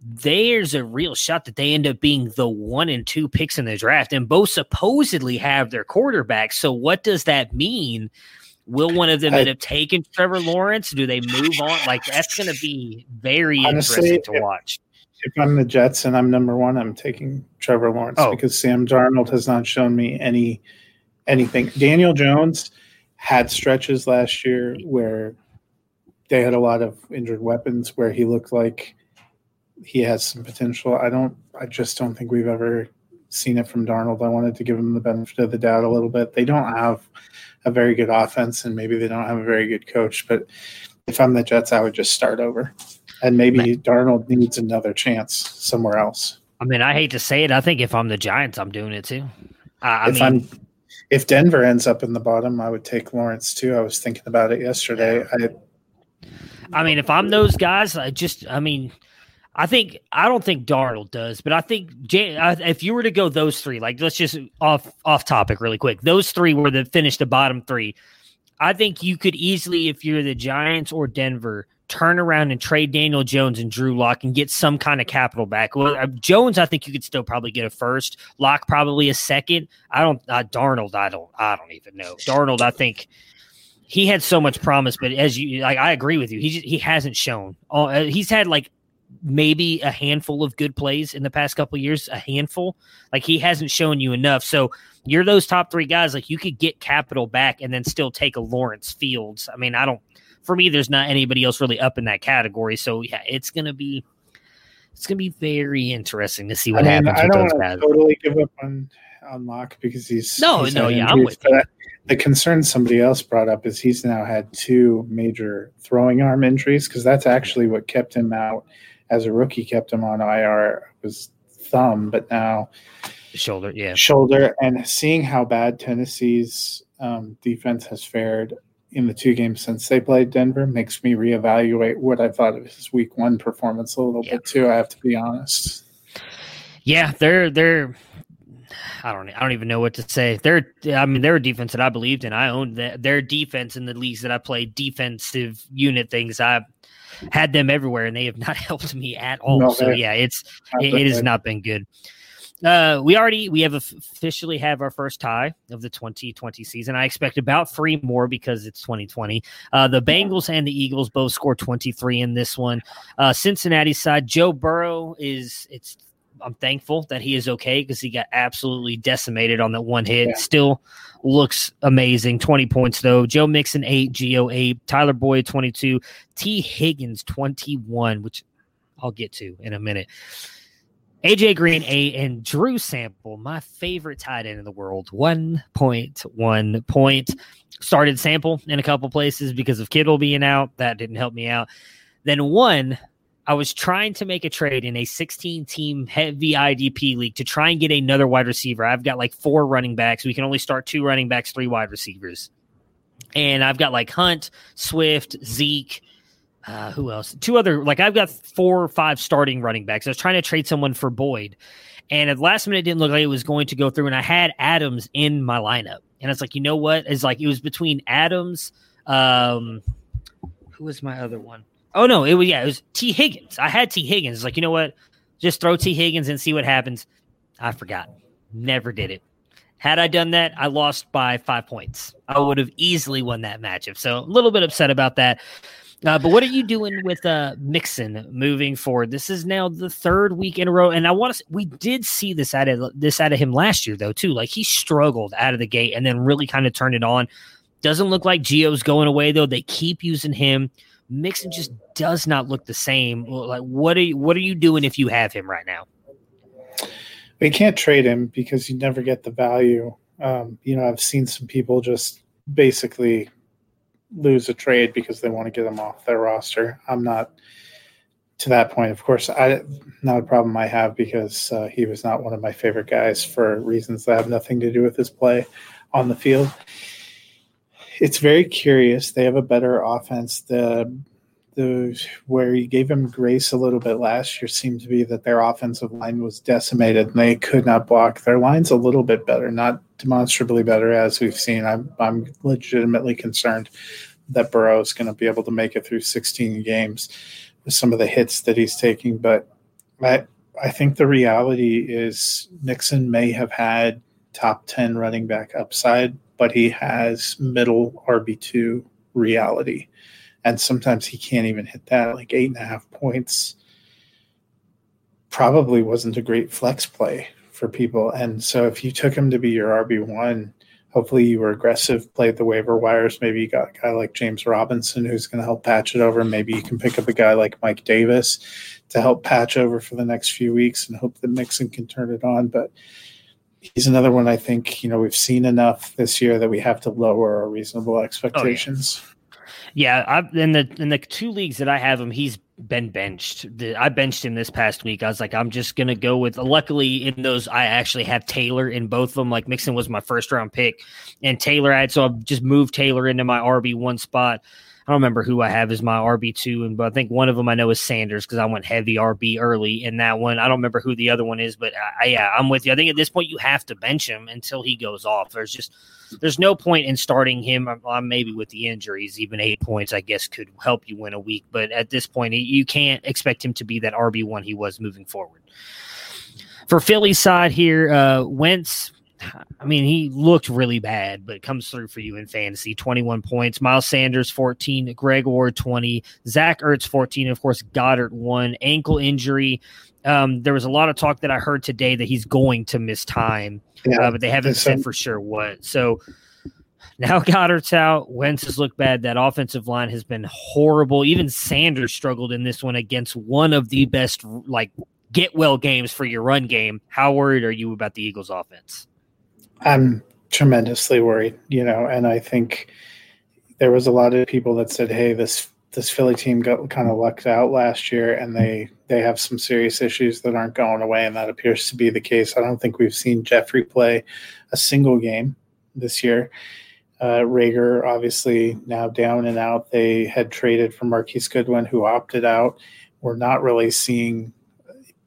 there's a real shot that they end up being the one and two picks in the draft, and both supposedly have their quarterbacks. So what does that mean? Will one of them I- end up taking Trevor Lawrence? Do they move on? Like that's gonna be very Honestly, interesting to watch. If I'm the Jets and I'm number one, I'm taking Trevor Lawrence Oh. because Sam Darnold has not shown me any anything. Daniel Jones had stretches last year where they had a lot of injured weapons where he looked like he has some potential. I don't I just don't think we've ever seen it from Darnold. I wanted to give him the benefit of the doubt a little bit. They don't have a very good offense and maybe they don't have a very good coach, but if I'm the Jets, I would just start over. And maybe Darnold needs another chance somewhere else. I mean, I hate to say it. I think if I'm the Giants, I'm doing it too. Uh, I if mean, I'm if Denver ends up in the bottom, I would take Lawrence too. I was thinking about it yesterday. I, I mean, if I'm those guys, I just, I mean, I think I don't think Darnold does, but I think Jan- I- if you were to go those three, like let's just off off topic really quick, those three were the finished the bottom three. I think you could easily, if you're the Giants or Denver, turn around and trade Daniel Jones and Drew Lock and get some kind of capital back. Well, uh, Jones, I think you could still probably get a first. Lock probably a second. I don't. Uh, Darnold, I don't. I don't even know. Darnold, I think he had so much promise, but as you like, I agree with you. He just, he hasn't shown. Uh, he's had like maybe a handful of good plays in the past couple of years, a handful. Like he hasn't shown you enough. So you're those top three guys. Like you could get capital back and then still take a Lawrence Fields. I mean, I don't. For me, there's not anybody else really up in that category. So yeah, it's gonna be. It's gonna be very interesting to see what I mean, happens I don't those want to totally give up on on Lock because he's No, he's no, yeah, I'm injuries, with you. The concern somebody else brought up is he's now had two major throwing arm injuries because that's actually what kept him out as a rookie. Kept him on IR was thumb, but now Shoulder, yeah. shoulder. And seeing how bad Tennessee's um, defense has fared in the two games since they played Denver makes me reevaluate what I thought of his Week One performance a little bit too. I have to be honest. Yeah, they're they're. I don't. I don't even know what to say. They're. I mean, they're a defense that I believed in. I owned that. their defense in the leagues that I played. Defensive unit things. I had them everywhere, and they have not helped me at all. No, so yeah, it's it, it has not been good. Uh, we already we have officially have our first tie of the 2020 season. I expect about three more because it's 2020. Uh, the Bengals and the Eagles both scored 23 in this one. Uh, Cincinnati side, Joe Burrow is it's. I'm thankful that he is okay because he got absolutely decimated on that one hit. Yeah. Still looks amazing. 20 points though. Joe Mixon eight, Gio eight, Tyler Boyd 22, Tee Higgins 21, which I'll get to in a minute. AJ Green eight and Drew Sample, my favorite tight end in the world, one point one point. Started Sample in a couple places because of Kittle being out. That didn't help me out. Then one, I was trying to make a trade in a 16 team heavy IDP league to try and get another wide receiver. I've got like four running backs. We can only start two running backs, three wide receivers. And I've got like Hunt, Swift, Zeke, uh, who else? Two other like I've got four or five starting running backs. I was trying to trade someone for Boyd, and at the last minute, it didn't look like it was going to go through. And I had Adams in my lineup, and it's like, you know what? It's like it was between Adams. Um, who was my other one? Oh no, it was yeah, it was Tee Higgins. I had Tee Higgins. Like you know what? Just throw Tee Higgins and see what happens. I forgot. Never did it. Had I done that, I lost by five points. I would have easily won that matchup. So a little bit upset about that. Uh, but what are you doing with uh, Mixon moving forward? This is now the third week in a row, and I want to. We did see this out of this out of him last year, though, too. Like he struggled out of the gate, and then really kind of turned it on. Doesn't look like Gio's going away though. They keep using him. Mixon just does not look the same. Like what are you, what are you doing if you have him right now? We can't trade him because you never get the value. Um, you know, I've seen some people just basically lose a trade because they want to get him off their roster. I'm not to that point. Of course, I not a problem I have because uh, he was not one of my favorite guys for reasons that have nothing to do with his play on the field. It's very curious. They have a better offense. The the where you gave him grace a little bit last year seemed to be that their offensive line was decimated and they could not block. Their line's a little bit better, not demonstrably better as we've seen. I'm I'm legitimately concerned that Burrow is going to be able to make it through 16 games with some of the hits that he's taking. But I I think the reality is Mixon may have had top 10 running back upside, but he has middle RB2 reality and sometimes he can't even hit that. Like eight and a half points probably wasn't a great flex play for people. And so if you took him to be your RB one, hopefully you were aggressive, played the waiver wires. Maybe you got a guy like James Robinson who's going to help patch it over. Maybe you can pick up a guy like Mike Davis to help patch over for the next few weeks and hope that Mixon can turn it on. But he's another one I think, you know, we've seen enough this year that we have to lower our reasonable expectations. Oh, yeah. Yeah, I, in the in the two leagues that I have him, he's been benched. I benched him this past week. I was like, I'm just gonna go with. Luckily, in those, I actually have Taylor in both of them. Like Mixon was my first round pick, and Taylor I had, so I've just moved Taylor into my RB one spot. I don't remember who I have as my RB two, and but I think one of them I know is Sanders because I went heavy RB early in that one. I don't remember who the other one is, but I, yeah, I'm with you. I think at this point you have to bench him until he goes off. There's just there's no point in starting him. Maybe with the injuries, even eight points I guess could help you win a week, but at this point you can't expect him to be that RB one he was moving forward. For Philly's side here, uh, Wentz I mean, he looked really bad, but comes through for you in fantasy. 21 points. Miles Sanders, 14. Greg Ward, 20. Zach Ertz, 14. Of course, Goedert, 1. Ankle injury. Um, there was a lot of talk that I heard today that he's going to miss time, yeah, uh, but they haven't said for sure what. So now Goedert's out. Wentz has looked bad. That offensive line has been horrible. Even Sanders struggled in this one against one of the best, like, get well games for your run game. How worried are you about the Eagles' offense? I'm tremendously worried, you know, and I think there was a lot of people that said, "Hey, this this Philly team got kind of lucked out last year, and they they have some serious issues that aren't going away, and that appears to be the case. I don't think we've seen Jeffery play a single game this year. Uh, Reagor obviously now down and out. They had traded for Marquise Goodwin, who opted out. We're not really seeing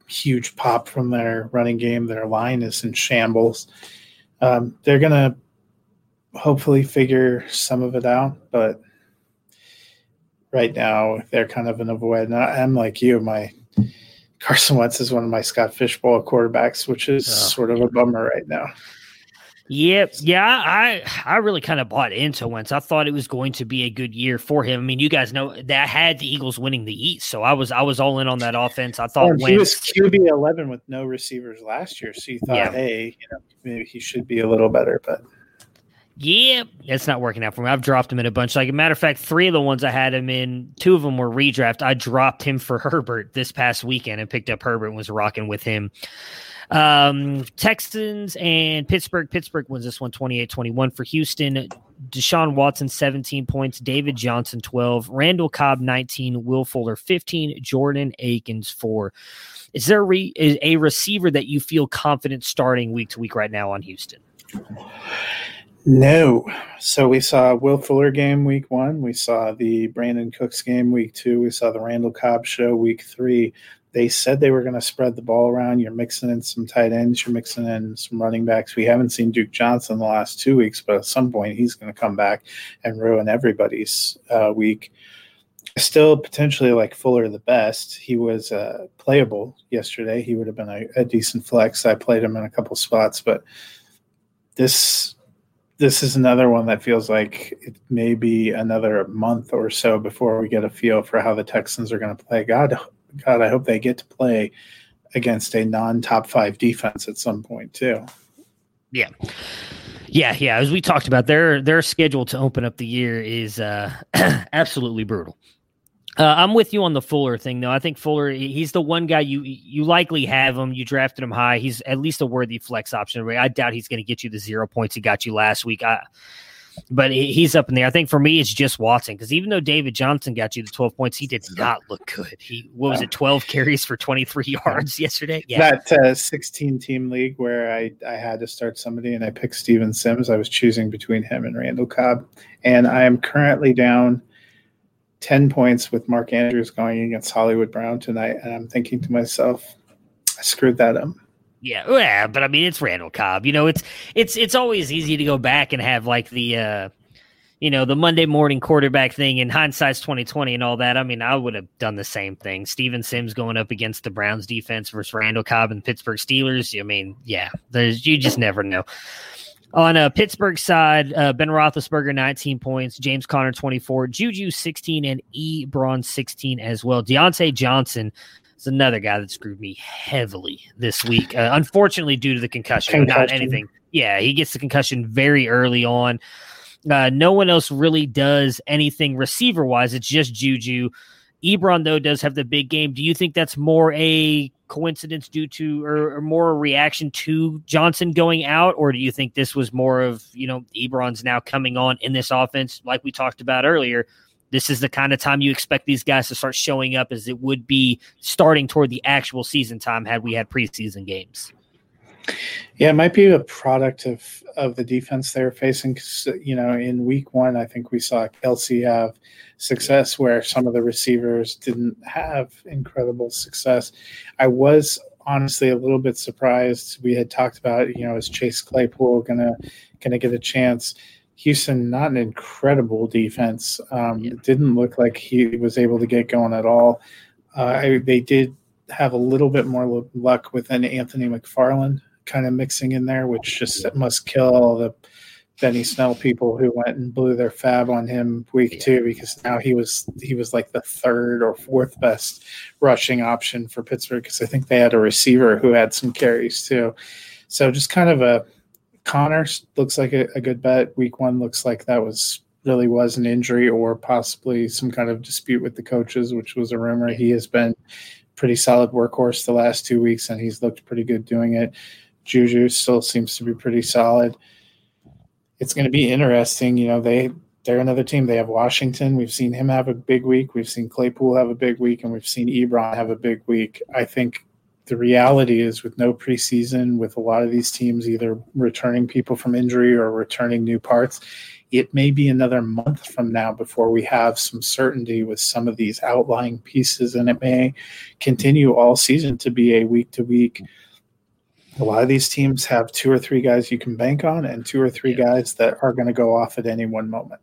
huge pop from their running game. Their line is in shambles um, they're gonna hopefully figure some of it out, but right now they're kind of in a void. And I'm like you, my Carson Wentz is one of my Scott Fish Bowl quarterbacks, which is sort of a bummer right now. Yep. Yeah, I I really kind of bought into Wentz. I thought it was going to be a good year for him. I mean, you guys know that had the Eagles winning the East, so I was I was all in on that offense. I thought well, he was QB eleven with no receivers last year, so you thought, yeah. hey, you know, maybe he should be a little better, but yeah, it's not working out for me. I've dropped him in a bunch. Like a matter of fact, three of the ones I had him in, two of them were redraft. I dropped him for Herbert this past weekend and picked up Herbert and was rocking with him. Um, Texans and Pittsburgh. Pittsburgh wins this one 28 21 for Houston. Deshaun Watson, 17 points. David Johnson, 12. Randall Cobb, 19. Will Fuller, 15. Jordan Akins, 4. Is there a, re- a receiver that you feel confident starting week to week right now on Houston? No. So we saw Will Fuller game week one. We saw the Brandin Cooks game week two. We saw the Randall Cobb show week three. They said they were going to spread the ball around. You're mixing in some tight ends. You're mixing in some running backs. We haven't seen Duke Johnson the last two weeks, but at some point he's going to come back and ruin everybody's uh, week. Still potentially like Fuller the best. He was uh, playable yesterday. He would have been a, a decent flex. I played him in a couple spots, but this this is another one that feels like it may be another month or so before we get a feel for how the Texans are going to play. God, God, I hope they get to play against a non-top five defense at some point too. Yeah. Yeah, yeah. As we talked about, their their schedule to open up the year is uh, absolutely brutal. Uh, I'm with you on the Fuller thing, though. I think Fuller, he's the one guy you you likely have him. You drafted him high. He's at least a worthy flex option. I doubt he's going to get you the zero points he got you last week. I, but he's up in there. I think for me, it's just Watson because even though David Johnson got you the 12 points, he did not look good. He what was it, 12 carries for 23 yards yesterday? Yeah, that uh, 16 team league where I I had to start somebody and I picked Steven Sims. I was choosing between him and Randall Cobb, and I am currently down 10 points with Mark Andrews going against Hollywood Brown tonight. And I'm thinking to myself, I screwed that up. Yeah, yeah, but I mean it's Randall Cobb. You know, it's it's it's always easy to go back and have like the uh you know, the Monday morning quarterback thing in hindsight's 2020 and all that. I mean, I would have done the same thing. Steven Sims going up against the Browns defense versus Randall Cobb and Pittsburgh Steelers. I mean, yeah, there's you just never know. On a uh, Pittsburgh side, uh, Ben Roethlisberger 19 points, James Conner 24, Juju 16, and E. Ebron 16 as well. Diontae Johnson is another guy that screwed me heavily this week, uh, unfortunately due to the concussion, concussion, not anything. Yeah, he gets the concussion very early on. Uh, no one else really does anything receiver wise. It's just Juju. Ebron though does have the big game. Do you think that's more a coincidence due to or, or, more a reaction to Johnson going out, or do you think this was more of you know Ebron's now coming on in this offense, like we talked about earlier? This is the kind of time you expect these guys to start showing up as it would be starting toward the actual season time had we had preseason games. Yeah, it might be a product of of the defense they're facing. You know, in week one, I think we saw Kelsey have success where some of the receivers didn't have incredible success. I was honestly a little bit surprised. We had talked about, you know, is Chase Claypool gonna gonna get a chance? Houston, not an incredible defense. Um, yeah. It didn't look like he was able to get going at all. Uh, I, they did have a little bit more luck with an Anthony McFarland kind of mixing in there, which just must kill all the Benny Snell people who went and blew their fab on him week two because now he was he was like the third or fourth best rushing option for Pittsburgh because I think they had a receiver who had some carries too. So just kind of a Conner looks like a, a good bet. Week one looks like that was really was an injury or possibly some kind of dispute with the coaches, which was a rumor. He has been pretty solid workhorse the last two weeks and he's looked pretty good doing it. Juju still seems to be pretty solid. It's going to be interesting. You know, they they're another team. They have Washington. We've seen him have a big week. We've seen Claypool have a big week, and we've seen Ebron have a big week. I think the reality is with no preseason, with a lot of these teams either returning people from injury or returning new parts, it may be another month from now before we have some certainty with some of these outlying pieces, and it may continue all season to be a week to week a lot of these teams have two or three guys you can bank on and two or three guys that are going to go off at any one moment.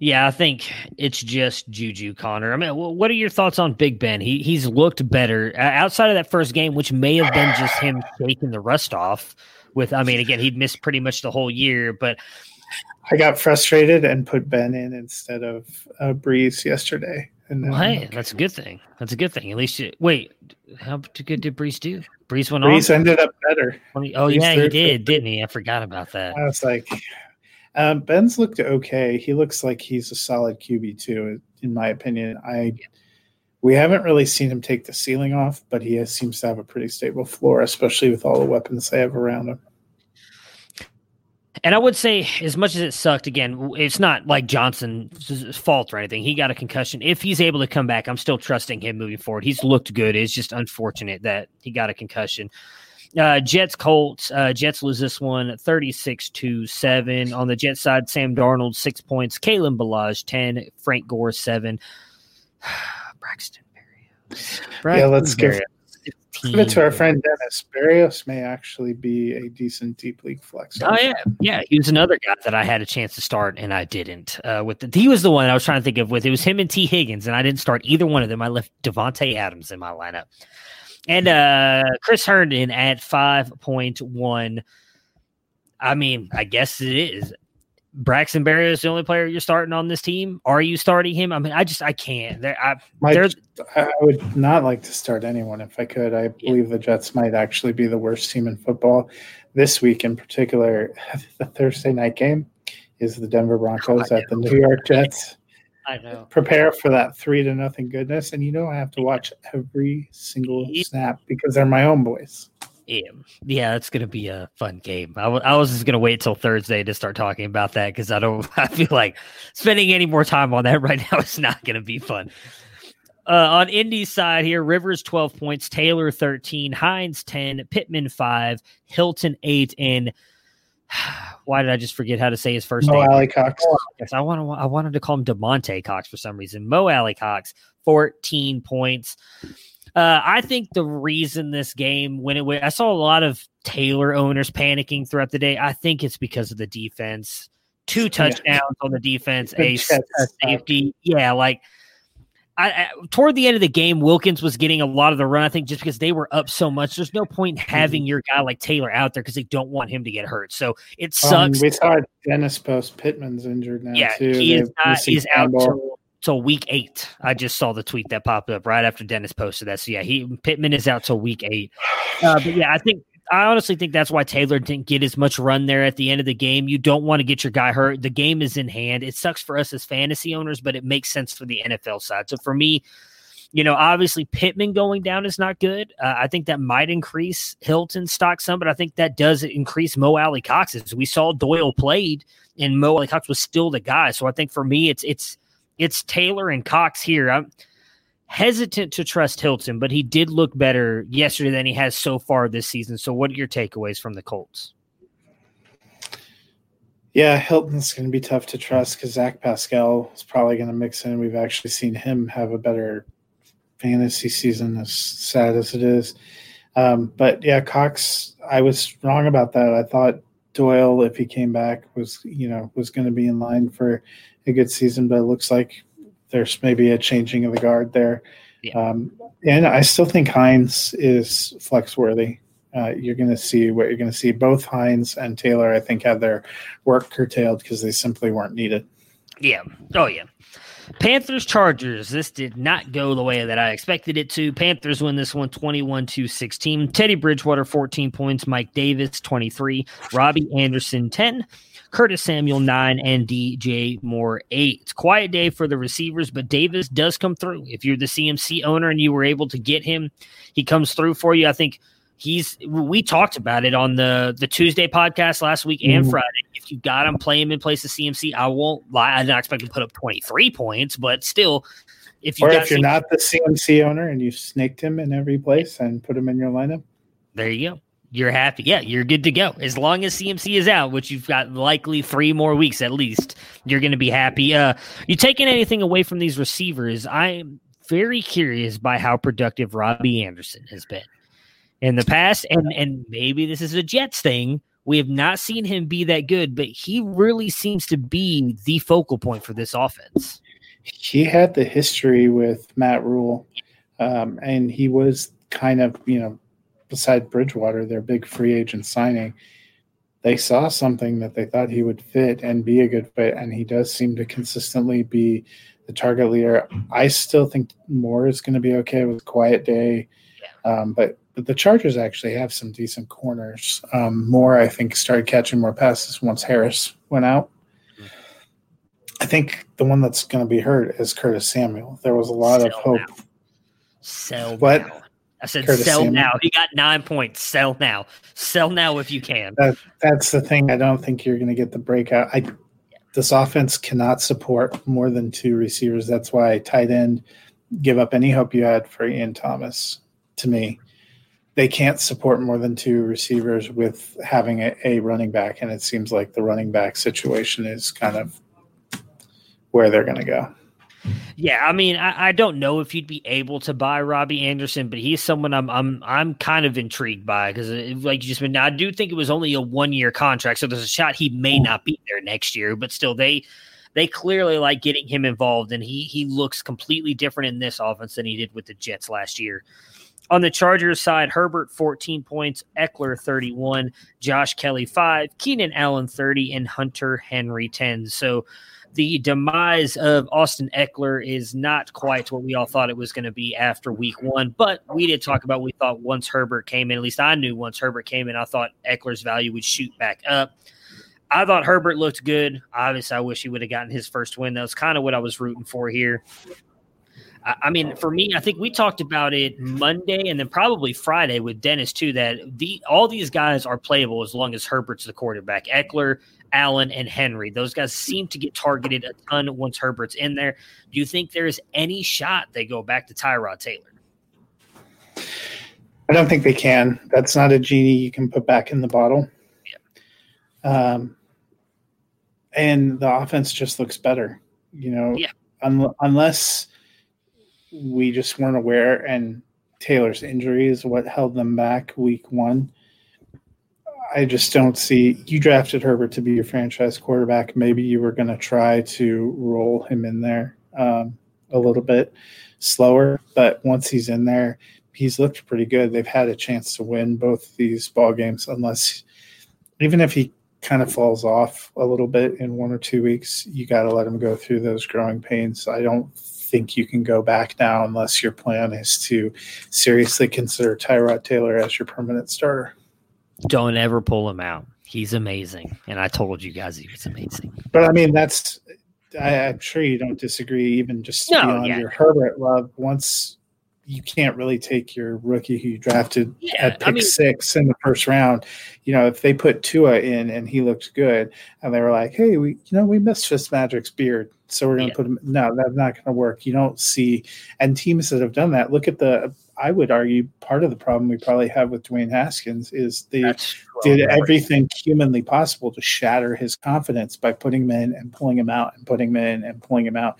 Yeah, I think it's just Juju Conner. I mean, what are your thoughts on Big Ben? He he's looked better outside of that first game, which may have been just him taking the rust off. With, I mean, again, he'd missed pretty much the whole year, but I got frustrated and put Ben in instead of uh, Brees yesterday. And then, well, hey, okay. that's a good thing. That's a good thing. At least, you, wait, how good did Brees do? Brees went Brees on. ended up better. Oh Brees yeah, he did, didn't he? I forgot about that. I was like, um, Ben's looked okay. He looks like he's a solid QB too, in my opinion. I we haven't really seen him take the ceiling off, but he has, seems to have a pretty stable floor, especially with all the weapons they have around him. And I would say, as much as it sucked, again, it's not like Johnson's fault or anything. He got a concussion. If he's able to come back, I'm still trusting him moving forward. He's looked good. It's just unfortunate that he got a concussion. Uh, Jets Colts. Uh, Jets lose this one 36 to 7. On the Jets side, Sam Darnold, six points. Kalen Ballage, 10. Frank Gore, seven. Braxton Berrios. yeah, let's give, Berrios, give it to our friend Dennis. Berrios may actually be a decent deep league flex. Oh yeah, yeah. He was another guy that I had a chance to start and I didn't. Uh, with the, he was the one I was trying to think of. With it was him and Tee Higgins, and I didn't start either one of them. I left Davante Adams in my lineup, and uh, Chris Herndon at five point one. I mean, I guess it is. Braxton Berrios is the only player you're starting on this team. Are you starting him? I mean, I just I can't. There, I, I would not like to start anyone if I could. I believe the Jets might actually be the worst team in football this week, in particular. The Thursday night game is the Denver Broncos at the New York Jets. I know. Prepare for that three to nothing goodness, and you know I have to watch every single snap because they're my own boys. Yeah, yeah, it's gonna be a fun game. I was just gonna wait till Thursday to start talking about that because I don't. I feel like spending any more time on that right now is not gonna be fun. Uh, on Indy's side here, Rivers twelve points, Taylor thirteen, Hines ten, Pittman five, Hilton eight, and why did I just forget how to say his first Mo name? Mo Alie-Cox. Yes, I want to. I wanted to call him Demonte Cox for some reason. Mo Alie-Cox, fourteen points. Uh, I think the reason this game when it went, I saw a lot of Taylor owners panicking throughout the day. I think it's because of the defense. Two touchdowns on the defense, a safety. Yeah, like I, I toward the end of the game, Wilkins was getting a lot of the run. I think just because they were up so much, there's no point in having your guy like Taylor out there because they don't want him to get hurt. So it Um, sucks. we saw Dennis post Pittman's injured now Yeah, too. he is not. He's out till, till week eight. I just saw the tweet that popped up right after Dennis posted that. So yeah, he Pittman is out till week eight. Uh, but yeah, I think I honestly think that's why Taylor didn't get as much run there at the end of the game. You don't want to get your guy hurt. The game is in hand. It sucks for us as fantasy owners, but it makes sense for the NFL side. So for me, you know, obviously Pittman going down is not good. Uh, I think that might increase Hilton's stock some, but I think that does increase Mo Alie-Cox's. We saw Doyle played, and Mo Alie-Cox was still the guy. So I think for me, it's it's it's Taylor and Cox here. I'm hesitant to trust Hilton, but he did look better yesterday than he has so far this season. So what are your takeaways from the Colts? Yeah, Hilton's going to be tough to trust because Zach Pascal is probably going to mix in. We've actually seen him have a better fantasy season, as sad as it is. Um, but yeah, Cox, I was wrong about that. I thought Doyle, if he came back, was you know was going to be in line for a good season, but it looks like there's maybe a changing of the guard there. Um, and I still think Hines is flex worthy. Uh, you're going to see what you're going to see. Both Hines and Taylor, I think, had their work curtailed because they simply weren't needed. Yeah. Oh, yeah. Panthers Chargers. This did not go the way that I expected it to. Panthers win this one 21 to 16. Teddy Bridgewater 14 points, Mike Davis 23, Robbie Anderson 10, Curtis Samuel 9 and DJ Moore 8. It's a quiet day for the receivers, but Davis does come through. If you're the CMC owner and you were able to get him, he comes through for you. I think he's we talked about it on the the Tuesday podcast last week and Mhm. Friday. If you got him, play him in place of CMC. I won't lie, I didn't expect to put up 23 points, but still, if you or if you're CMC not the CMC owner and you snaked him in every place and put him in your lineup, There you go. You're happy. Yeah, you're good to go. As long as CMC is out, which you've got likely three more weeks at least, you're going to be happy. Uh, you taking anything away from these receivers? I'm very curious by how productive Robbie Anderson has been in the past, and and maybe this is a Jets thing. We have not seen him be that good, but he really seems to be the focal point for this offense. he had the history with Matt Rhule, um, and he was kind of, you know, beside Bridgewater, their big free agent signing. They saw something that they thought he would fit and be a good fit, and he does seem to consistently be the target leader. I still think Moore is going to be okay with quiet day, um, but but the Chargers actually have some decent corners. Um, Moore, I think, started catching more passes once Harris went out. I think the one that's going to be hurt is Curtis Samuel. There was a lot of hope. now. Sell What? now. I said Curtis sell Samuel? now. He got nine points. Sell now. Sell now if you can. That that's the thing. I don't think you're going to get the breakout. I this offense cannot support more than two receivers. That's why tight end give up any hope you had for Ian Thomas. To me, they can't support more than two receivers with having a, a running back, and it seems like the running back situation is kind of where they're going to go. Yeah, I mean, I, I, don't know if you'd be able to buy Robbie Anderson, but he's someone I'm I'm I'm kind of intrigued by because, uh, like you just mentioned, I do think it was only a one year contract, so there's a shot he may not be there next year. But still, they they clearly like getting him involved, and he he looks completely different in this offense than he did with the Jets last year. On the Chargers side, Herbert 14 points, Ekeler 31, Josh Kelley 5, Keenan Allen 30, and Hunter Henry 10. So the demise of Austin Ekeler is not quite what we all thought it was going to be after week one. But we did talk about we thought once Herbert came in, at least I knew once Herbert came in, I thought Ekeler's value would shoot back up. I thought Herbert looked good. Obviously, I wish he would have gotten his first win. That was kind of what I was rooting for here. I mean, for me, I think we talked about it Monday and then probably Friday with Dennis too. That the all these guys are playable as long as Herbert's the quarterback. Ekeler, Allen, and Henry. Those guys seem to get targeted a ton once Herbert's in there. Do you think there is any shot they go back to Tyrod Taylor? I don't think they can. That's not a genie you can put back in the bottle. Yeah. Um, and the offense just looks better. You know, yeah. Un- unless we just weren't aware, and Taylor's injury is what held them back week one. I just don't see you drafted Herbert to be your franchise quarterback. Maybe you were going to try to roll him in there um, a little bit slower, but once he's in there, he's looked pretty good. They've had a chance to win both these ball games, unless even if he kind of falls off a little bit in one or two weeks, you got to let him go through those growing pains. I don't think you can go back now unless your plan is to seriously consider Tyrod Taylor as your permanent starter. Don't ever pull him out. He's amazing, and I told you guys he was amazing. But I mean, that's I, am sure you don't disagree. Even just no, beyond yeah. your Herbert love, once you can't really take your rookie who you drafted yeah, at pick I mean, six in the first round. You know, if they put Tua in and he looked good, and they were like, "Hey, we you know we missed Fitzmagic's beard, so we're going to yeah. put him." No, that's not going to work. You don't see, and teams that have done that. Look at the. I would argue part of the problem we probably have with Dwayne Haskins is they did everything humanly possible to shatter his confidence by putting him in and pulling him out and putting him in and pulling him out.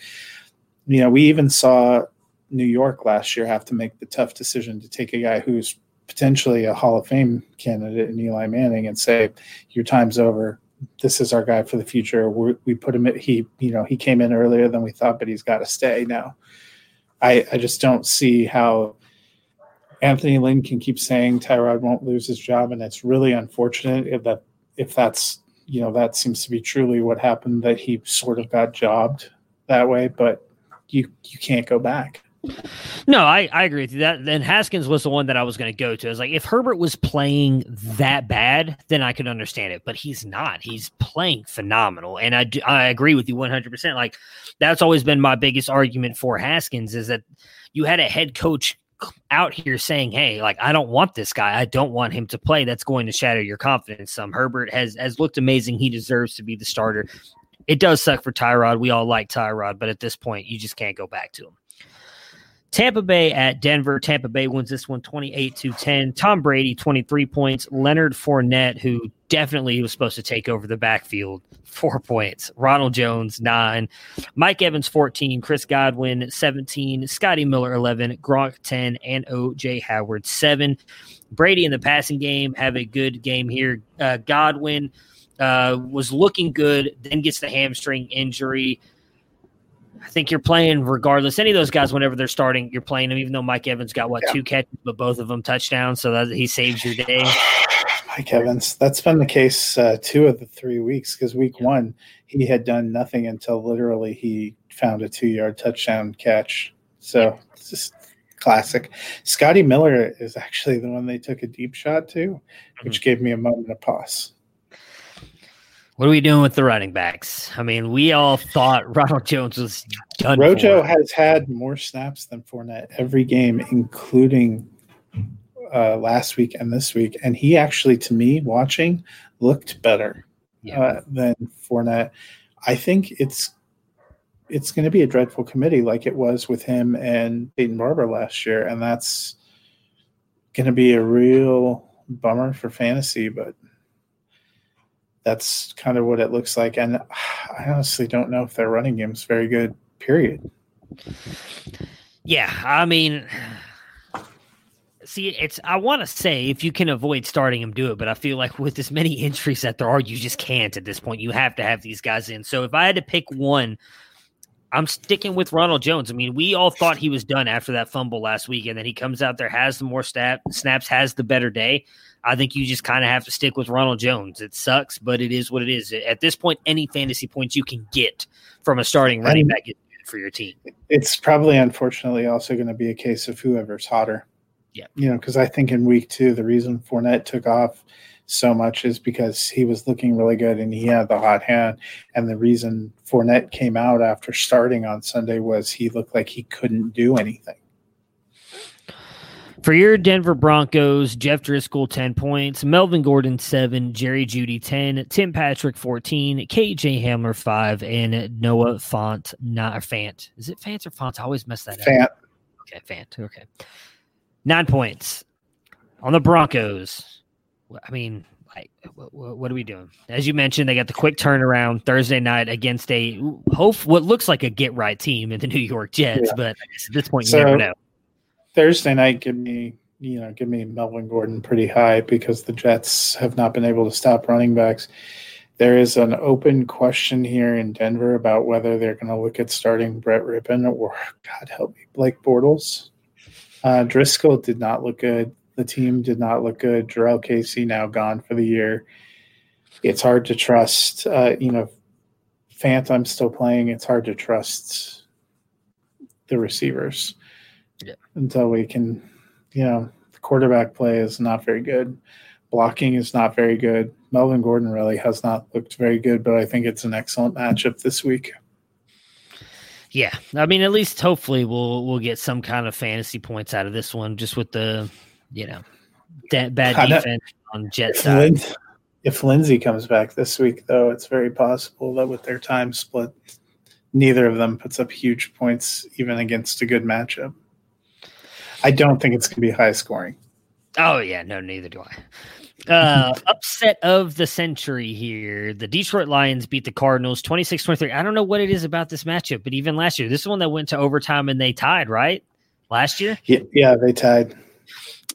You know, we even saw New York last year have to make the tough decision to take a guy who's potentially a Hall of Fame candidate in Eli Manning and say, "Your time's over. This is our guy for the future." We're, we put him. At, He, you know, he came in earlier than we thought, but he's got to stay now. I, I just don't see how Anthony Lynn can keep saying Tyrod won't lose his job, and it's really unfortunate if that if that's you know that seems to be truly what happened that he sort of got jobbed that way, but you you can't go back. No, I, I agree with you. That then Haskins was the one that I was going to go to. I was like, if Herbert was playing that bad, then I could understand it. But he's not. He's playing phenomenal, and I I agree with you one hundred percent. Like that's always been my biggest argument for Haskins is that you had a head coach out here saying, "Hey, like I don't want this guy. I don't want him to play. That's going to shatter your confidence." Some Herbert has has looked amazing. He deserves to be the starter. It does suck for Tyrod. We all like Tyrod, but at this point, you just can't go back to him. Tampa Bay at Denver. Tampa Bay wins this one 28 to 10. Tom Brady, 23 points. Leonard Fournette, who definitely was supposed to take over the backfield, four points. Ronald Jones, nine. Mike Evans, 14. Chris Godwin, 17. Scotty Miller, 11. Gronk, 10. And OJ Howard, 7. Brady in the passing game have a good game here. Uh, Godwin uh, was looking good, then gets the hamstring injury. I think you're playing regardless. Any of those guys, whenever they're starting, you're playing them. Even though Mike Evans got what yeah. two catches, but both of them touchdowns, so that he saves your day. Mike Evans. That's been the case uh, two of the three weeks because week yeah. one he had done nothing until literally he found a two-yard touchdown catch. So it's just classic. Scotty Miller is actually the one they took a deep shot to, which mm-hmm. gave me a moment of pause. What are we doing with the running backs? I mean, we all thought Ronald Jones was done. Rojo has had more snaps than Fournette every game, including uh, last week and this week, and he actually, to me, watching, looked better yeah. uh, than Fournette. I think it's it's going to be a dreadful committee like it was with him and Peyton Barber last year, and that's going to be a real bummer for fantasy, but that's kind of what it looks like. And I honestly don't know if their running game is very good, period. Yeah, I mean, see, it's I want to say if you can avoid starting him, do it. But I feel like with as many injuries that there are, you just can't at this point. You have to have these guys in. So if I had to pick one, I'm sticking with Ronald Jones. I mean, we all thought he was done after that fumble last week, and then he comes out there, has the more snap, snaps, has the better day. I think you just kind of have to stick with Ronald Jones. It sucks, but it is what it is. At this point, any fantasy points you can get from a starting running back for your team. It's probably, unfortunately, also going to be a case of whoever's hotter. Yeah. You know, because I think in week two, the reason Fournette took off so much is because he was looking really good and he had the hot hand. And the reason Fournette came out after starting on Sunday was he looked like he couldn't do anything. For your Denver Broncos, Jeff Driskel, 10 points, Melvin Gordon, 7, Jerry Jeudy, 10, Tim Patrick, 14, KJ Hamler, 5, and Noah Font, not a Fant. Is it Fant or Font? I always mess that Fant. up. Okay, Fant. Okay. Nine points on the Broncos. I mean, like, what, what, are we doing? As you mentioned, they got the quick turnaround Thursday night against a hope what looks like a get right team in the New York Jets, yeah. but at this point, you so, never know. Thursday night, give me you know give me Melvin Gordon pretty high because the Jets have not been able to stop running backs. There is an open question here in Denver about whether they're going to look at starting Brett Rypien or God help me, Blake Bortles. Uh, Driskel did not look good. The team did not look good. Jurrell Casey now gone for the year. It's hard to trust. Uh, you know, Fant, I'm still playing. It's hard to trust the receivers yeah. until we can, you know, the quarterback play is not very good. Blocking is not very good. Melvin Gordon really has not looked very good, but I think it's an excellent matchup this week. Yeah, I mean, at least hopefully we'll we'll get some kind of fantasy points out of this one, just with the you know bad defense on Jet side. if Lindsay comes back this week, though, it's very possible that with their time split, neither of them puts up huge points even against a good matchup. I don't think it's going to be high scoring. Oh yeah, no, neither do I. Uh, upset of the century here. The Detroit Lions beat the Cardinals 26 23. I don't know what it is about this matchup, but even last year, this is one that went to overtime and they tied, right? Last year? Yeah, yeah they tied.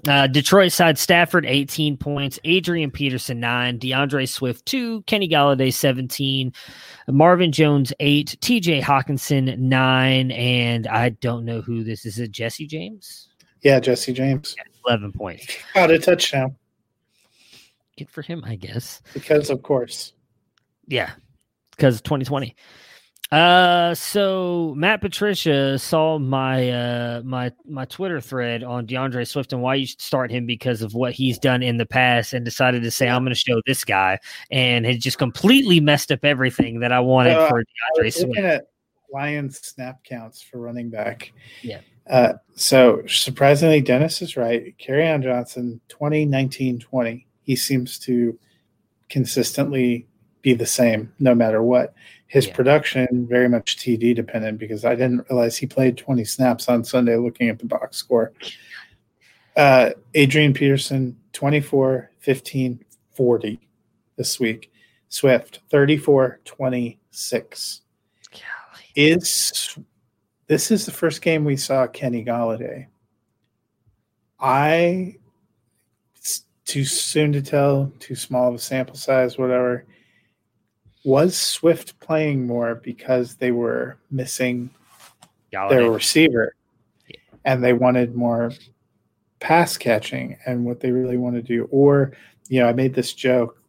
Uh, Detroit side Stafford 18 points, Adrian Peterson 9, D'Andre Swift 2, Kenny Golladay 17, Marvin Jones 8, TJ Hockenson 9, and I don't know who this is. Is it Jesse James? Yeah, Jesse James. 11 points. Got a touchdown. Good for him, I guess. Because of course. Yeah. Because 2020. Uh, so Matt Patricia saw my uh my my Twitter thread on D'Andre Swift and why you should start him because of what he's done in the past, and decided to say I'm going to show this guy, and had just completely messed up everything that I wanted uh, for D'Andre Swift. At Lions snap counts for running back. Yeah. Uh, so surprisingly, Dennis is right. Kerryon Johnson, 2019 20. He seems to consistently be the same no matter what his yeah. production very much TD dependent because I didn't realize he played 20 snaps on Sunday looking at the box score. Uh, Adrian Peterson, 24, 15, 40 this week. Swift, 34, 26. Is this is the first game we saw Kenny Golladay. I too soon to tell, too small of a sample size, whatever was Swift playing more because they were missing their receiver yeah. and they wanted more pass catching and what they really want to do? Or, you know, I made this joke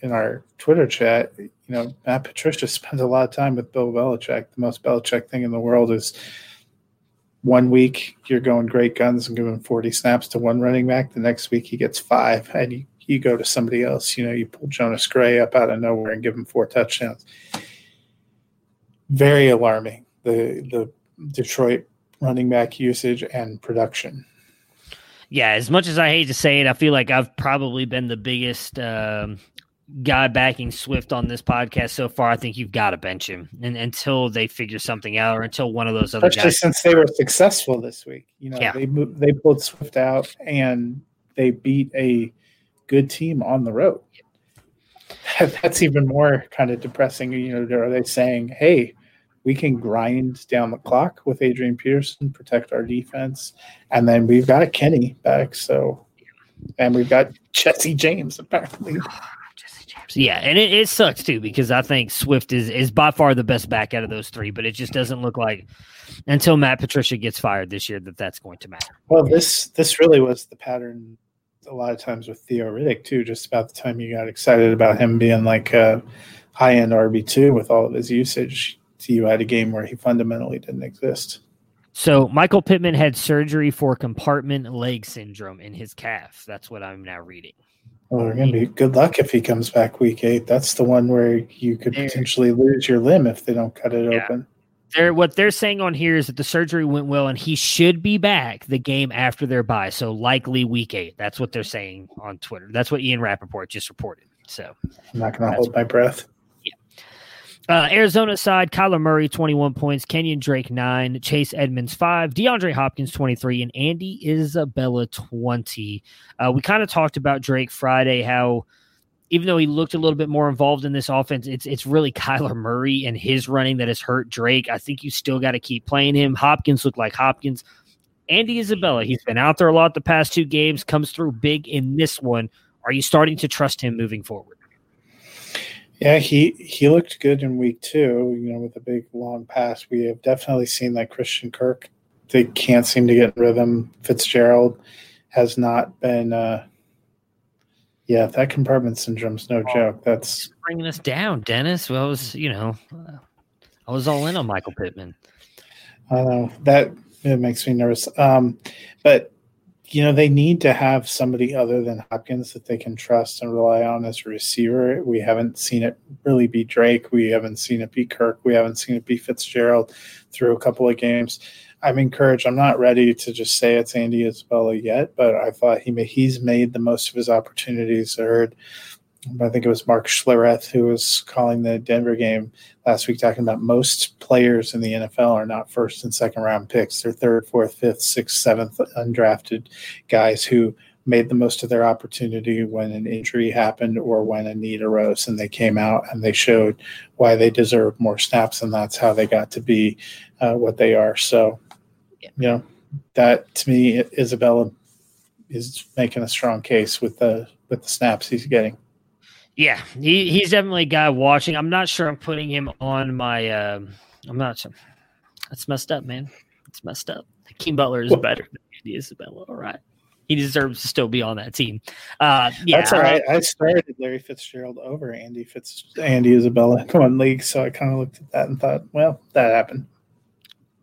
in our Twitter chat. You know, Matt Patricia spends a lot of time with Bill Belichick. The most Belichick thing in the world is one week you're going great guns and giving 40 snaps to one running back. The next week he gets five and you you go to somebody else. You know, you pull Jonas Gray up out of nowhere and give him four touchdowns. Very alarming. The the Detroit running back usage and production. Yeah, as much as I hate to say it, I feel like I've probably been the biggest um, guy backing Swift on this podcast so far, I think you've got to bench him and, until they figure something out or until one of those other Especially guys. since they were successful this week. You know, Yeah. they mo- they pulled Swift out and they beat a good team on the road. That's even more kind of depressing. You know, are they saying, "Hey, we can grind down the clock with Adrian Peterson, protect our defense, and then we've got Kenny back, so and we've got Jesse James apparently." Yeah, and it, it sucks too because I think Swift is is by far the best back out of those three, but it just doesn't look like until Matt Patricia gets fired this year that that's going to matter. Well, this this really was the pattern a lot of times with Theo Riddick too. Just about the time you got excited about him being like a high end RB two with all of his usage, you had a game where he fundamentally didn't exist. So Michael Pittman had surgery for compartment leg syndrome in his calf. That's what I'm now reading. Well, we're gonna be good luck if he comes back week eight. That's the one where you could There. potentially lose your limb if they don't cut it Yeah. open. They're what they're saying on here is that the surgery went well and he should be back the game after their bye. So likely week eight. That's what they're saying on Twitter. That's what Ian Rapoport just reported. So I'm not gonna hold my breath. Uh, Arizona side, Kyler Murray, 21 points, Kenyon Drake, 9, Chase Edmonds, 5, DeAndre Hopkins, 23, and Andy Isabella, 20. Uh, we kind of talked about Drake Friday, how even though he looked a little bit more involved in this offense, it's it's really Kyler Murray and his running that has hurt Drake. I think you still got to keep playing him. Hopkins looked like Hopkins. Andy Isabella, he's been out there a lot the past two games, comes through big in this one. Are you starting to trust him moving forward? Yeah, he he looked good in week two. You know, with a big long pass, we have definitely seen that Christian Kirk. They can't seem to get rhythm. Fitzgerald has not been. uh Yeah, that compartment syndrome's no joke. That's bringing us down, Dennis. Well, I was, you know, I was all in on Michael Pittman. I don't know that it makes me nervous. Um, but you know, they need to have somebody other than Hopkins that they can trust and rely on as a receiver. We haven't seen it really be Drake. We haven't seen it be Kirk. We haven't seen it be Fitzgerald through a couple of games. I'm encouraged. I'm not ready to just say it's Andy Isabella yet, but I thought he he's made the most of his opportunities. I heard, I think it was Mark Schlereth who was calling the Denver game last week, talking about most players in the NFL are not first and second round picks. They're third, fourth, fifth, sixth, seventh undrafted guys who made the most of their opportunity when an injury happened or when a need arose and they came out and they showed why they deserve more snaps and that's how they got to be uh, what they are. So you know that to me isabella is making a strong case with the with the snaps he's getting Yeah, he, he's definitely a guy watching. I'm not sure I'm putting him on my. Um, I'm not sure. That's messed up, man. It's messed up. Keem Butler is better than Andy Isabella. All right. He deserves to still be on that team. Uh, yeah, that's all right i started larry fitzgerald over andy fitz andy isabella in one league so i kind of looked at that and thought well that happened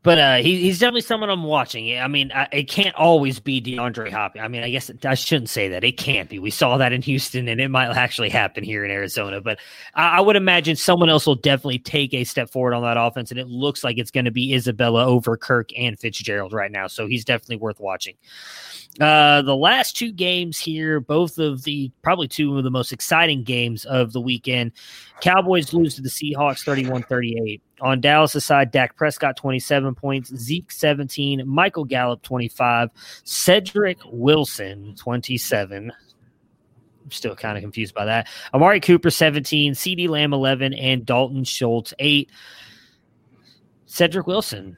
But uh, he, he's definitely someone I'm watching. I mean, I, it can't always be DeAndre Hopkins. I mean, I guess I shouldn't say that. It can't be. We saw that in Houston, and it might actually happen here in Arizona. But I, I would imagine someone else will definitely take a step forward on that offense, and it looks like it's going to be Isabella over Kirk and Fitzgerald right now. So he's definitely worth watching. Uh, the last two games here, both of the probably two of the most exciting games of the weekend. Cowboys lose to the Seahawks 31 38. On Dallas' side, Dak Prescott 27 points, Zeke 17, Michael Gallup 25, Cedric Wilson 27. I'm still kind of confused by that. Amari Cooper 17, CeeDee Lamb 11, and Dalton Schultz 8. Cedric Wilson,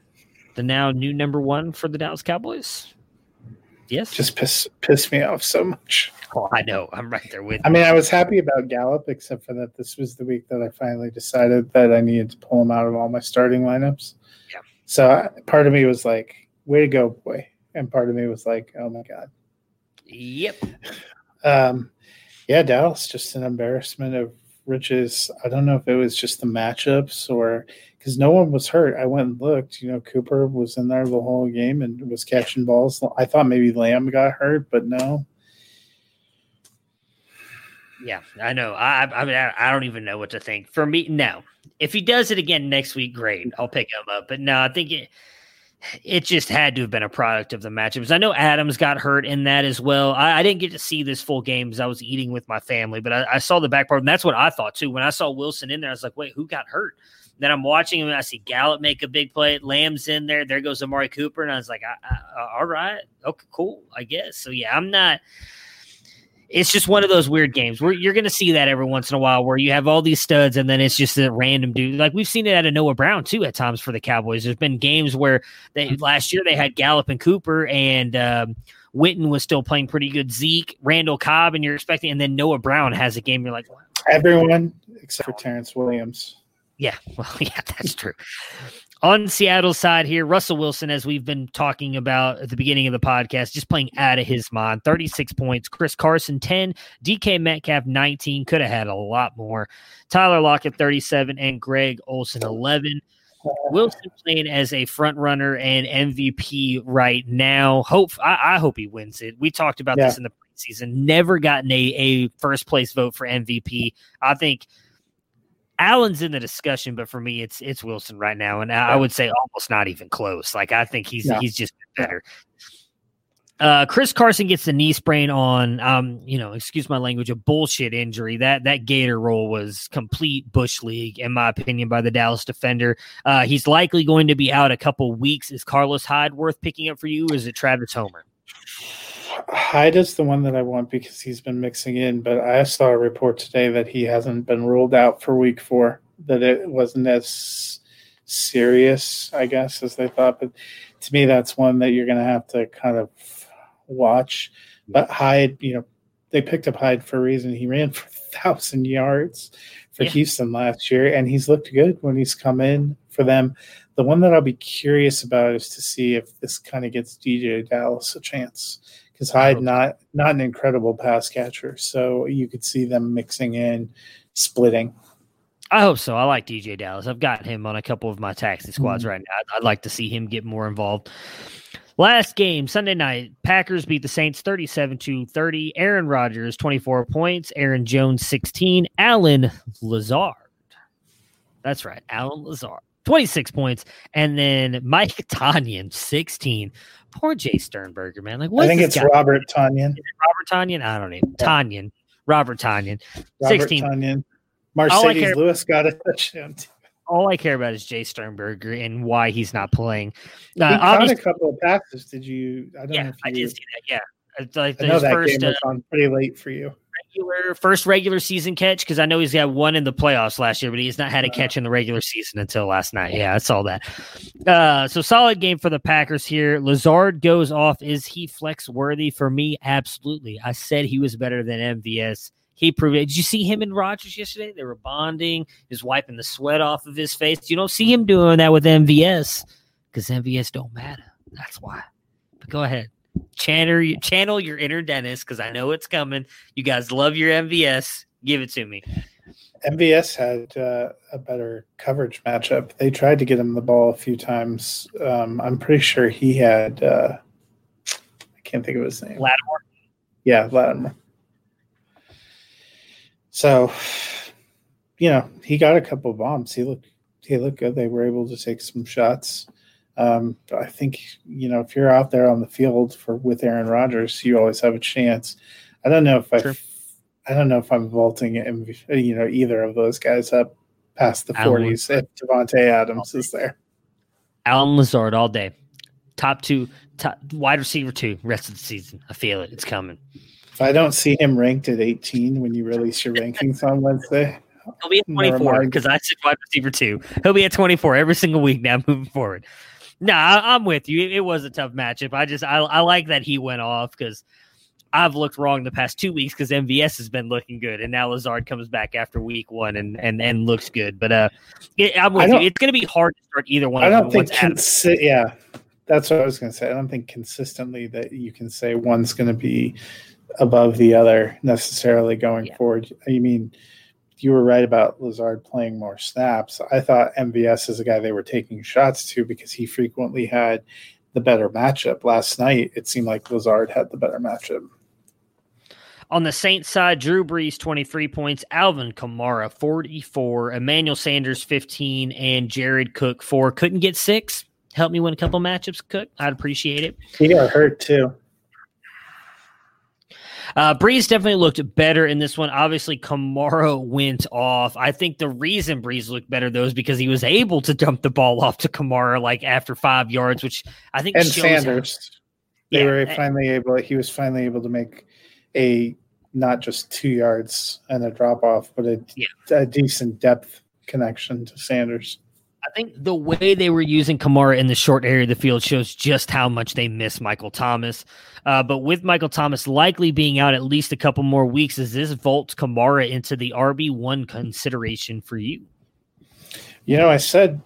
the now new number one for the Dallas Cowboys. Yes. just piss piss me off so much Oh, I know. I'm right there with you. I mean, I was happy about Gallup, except for that this was the week that I finally decided that I needed to pull him out of all my starting lineups. Yeah. So I, part of me was like, "Way to go, boy," and part of me was like, "Oh my god." Yep. Um, yeah, Dallas just an embarrassment of riches. I don't know if it was just the matchups or because no one was hurt. I went and looked. You know, Cooper was in there the whole game and was catching balls. I thought maybe Lamb got hurt, but no. Yeah, I know. I, I mean, I, don't even know what to think. For me, no. If he does it again next week, great. I'll pick him up. But no, I think it, it just had to have been a product of the matchups. I know Adams got hurt in that as well. I, I didn't get to see this full game because I was eating with my family, but I, I, saw the back part, and that's what I thought too. When I saw Wilson in there, I was like, wait, who got hurt? Then I'm watching him, I see Gallup make a big play. Lamb's in there. There goes Amari Cooper, and I was like, I, I, all right, okay, cool, I guess. So yeah, I'm not – it's just one of those weird games where you're going to see that every once in a while where you have all these studs and then it's just a random dude. Like we've seen it out of Noah Brown too at times for the Cowboys. There's been games where they last year they had Gallup and Cooper and um, Witten was still playing pretty good. Zeke, Randall Cobb, and you're expecting, and then Noah Brown has a game. You're like, everyone except for Terrance Williams. Yeah, well, yeah, that's true. On Seattle's side here, Russell Wilson, as we've been talking about at the beginning of the podcast, just playing out of his mind. 36 points. Chris Carson, 10. DK Metcalf, 19. Could have had a lot more. Tyler Lockett, 37. And Greg Olsen, 11. Wilson playing as a front runner and MVP right now. Hope I, I hope he wins it. We talked about yeah. this in the preseason. Never gotten a, a first place vote for MVP. I think – Allen's in the discussion, but for me, it's it's Wilson right now, and I would say almost not even close. Like I think he's he's just better. Uh, Chris Carson gets the knee sprain on, um, you know, excuse my language, a bullshit injury. That that Gator roll was complete bush league, in my opinion, by the Dallas defender. Uh, he's likely going to be out a couple weeks. Is Carlos Hyde worth picking up for you, or is it Travis Homer? Hyde is the one that I want because he's been mixing in, but I saw a report today that he hasn't been ruled out for week four, that it wasn't as serious, I guess, as they thought. But to me, that's one that you're going to have to kind of watch. But Hyde, you know, they picked up Hyde for a reason. He ran for a thousand yards for yeah. Houston last year, and he's looked good when he's come in for them. The one that I'll be curious about is to see if this kind of gets DeeJay Dallas a chance because Hyde not not an incredible pass catcher, so you could see them mixing in, splitting. I hope so. I like DeeJay Dallas. I've got him on a couple of my taxi squads mm right now. I'd, I'd, like to see him get more involved. Last game, Sunday night, Packers beat the Saints 37 to 30. Aaron Rodgers, 24 points. Aaron Jones, 16. Allen Lazard. That's right. Allen Lazard, 26 points. And then Mike Tonyan, 16 poor Jay Sternberger, man. Like, I think it's guy? Robert Tonyan. Robert Tonyan. I don't know. Yeah. Tonyan. Robert Tonyan. Robert 16. Tonyan. Marcedes Lewis got a touchdown. All I care about is Jay Sternberger and why he's not playing. Uh, he caught a couple of passes. Did you? I don't yeah, know if you I did see that. Yeah, it's like I know that first, game was uh, on pretty late for you regular first regular season catch because I know he's got one in the playoffs last year, but he's not had a catch in the regular season until last night. Yeah, I saw that. Uh, so solid game for the Packers here. Lazard goes off. Is he flex worthy for me? Absolutely. I said he was better than MVS. He proved it. Did you see him and Rodgers yesterday? They were bonding, He's wiping the sweat off of his face. You don't see him doing that with MVS because MVS don't matter. That's why. But go ahead channel channel your inner Dennis because I know it's coming. You guys love your MVS. Give it to me. MVS had uh, a better coverage matchup. They tried to get him the ball a few times. Um, I'm pretty sure he had. Uh, I can't think of his name. Lattimore. Yeah, Lattimore. So, you know, he got a couple bombs. He looked he looked good. They were able to take some shots. Um, I think you know if you're out there on the field for with Aaron Rodgers, you always have a chance. I don't know if I, I don't know if I'm vaulting you know either of those guys up past the Alan 40s if Davante Adams is there. Allen Lazard all day, top two, top wide receiver two, rest of the season. I feel it. It's coming. If I don't see him ranked at 18 when you release your rankings on Wednesday, He'll be at 24 because I said wide receiver two. He'll be at 24 every single week now moving forward. No, I, am with you. It, it, was a tough matchup. I just I, I like that he went off because I've looked wrong the past two weeks because MVS has been looking good, and now Lazard comes back after week one and and, and looks good. But uh, it, I'm with you. It's going to be hard to start either one. I don't think consi- yeah, that's what I was going to say. I don't think consistently that you can say one's going to be above the other necessarily going yeah. forward. I mean you were right about Lazard playing more snaps. I thought MVS is a guy they were taking shots to because he frequently had the better matchup. Last night, it seemed like Lazard had the better matchup. On the Saints side, Drew Brees 23 points, Alvin Kamara 44, Emmanuel Sanders 15, and Jared Cook 4. Couldn't get six. help me win a couple matchups, Cook, I'd appreciate it. He got hurt too. Uh, Brees definitely looked better in this one. Obviously, Kamara went off. I think the reason Brees looked better though is because he was able to dump the ball off to Kamara like after five yards, which I think and Sanders. They Yeah, were and- finally able. He was finally able to make a not just two yards and a drop off, but a, a decent depth connection to Sanders. I think the way they were using Kamara in the short area of the field shows just how much they miss Michael Thomas. Uh, but with Michael Thomas likely being out at least a couple more weeks, does this vault Kamara into the RB one consideration for you? You know, I said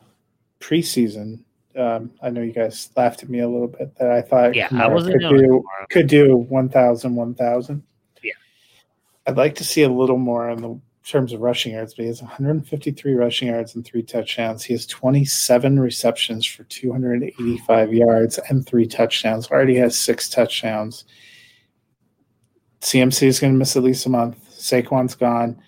preseason. Um, I know you guys laughed at me a little bit that I thought Yeah, I Kamara wasn't could do could do 1,000, 1,000. Yeah. I'd like to see a little more in the terms of rushing yards, but he has 153 rushing yards and three touchdowns. He has 27 receptions for 285 yards and three touchdowns. Already has six touchdowns. CMC is going to miss at least a month. Saquon's gone.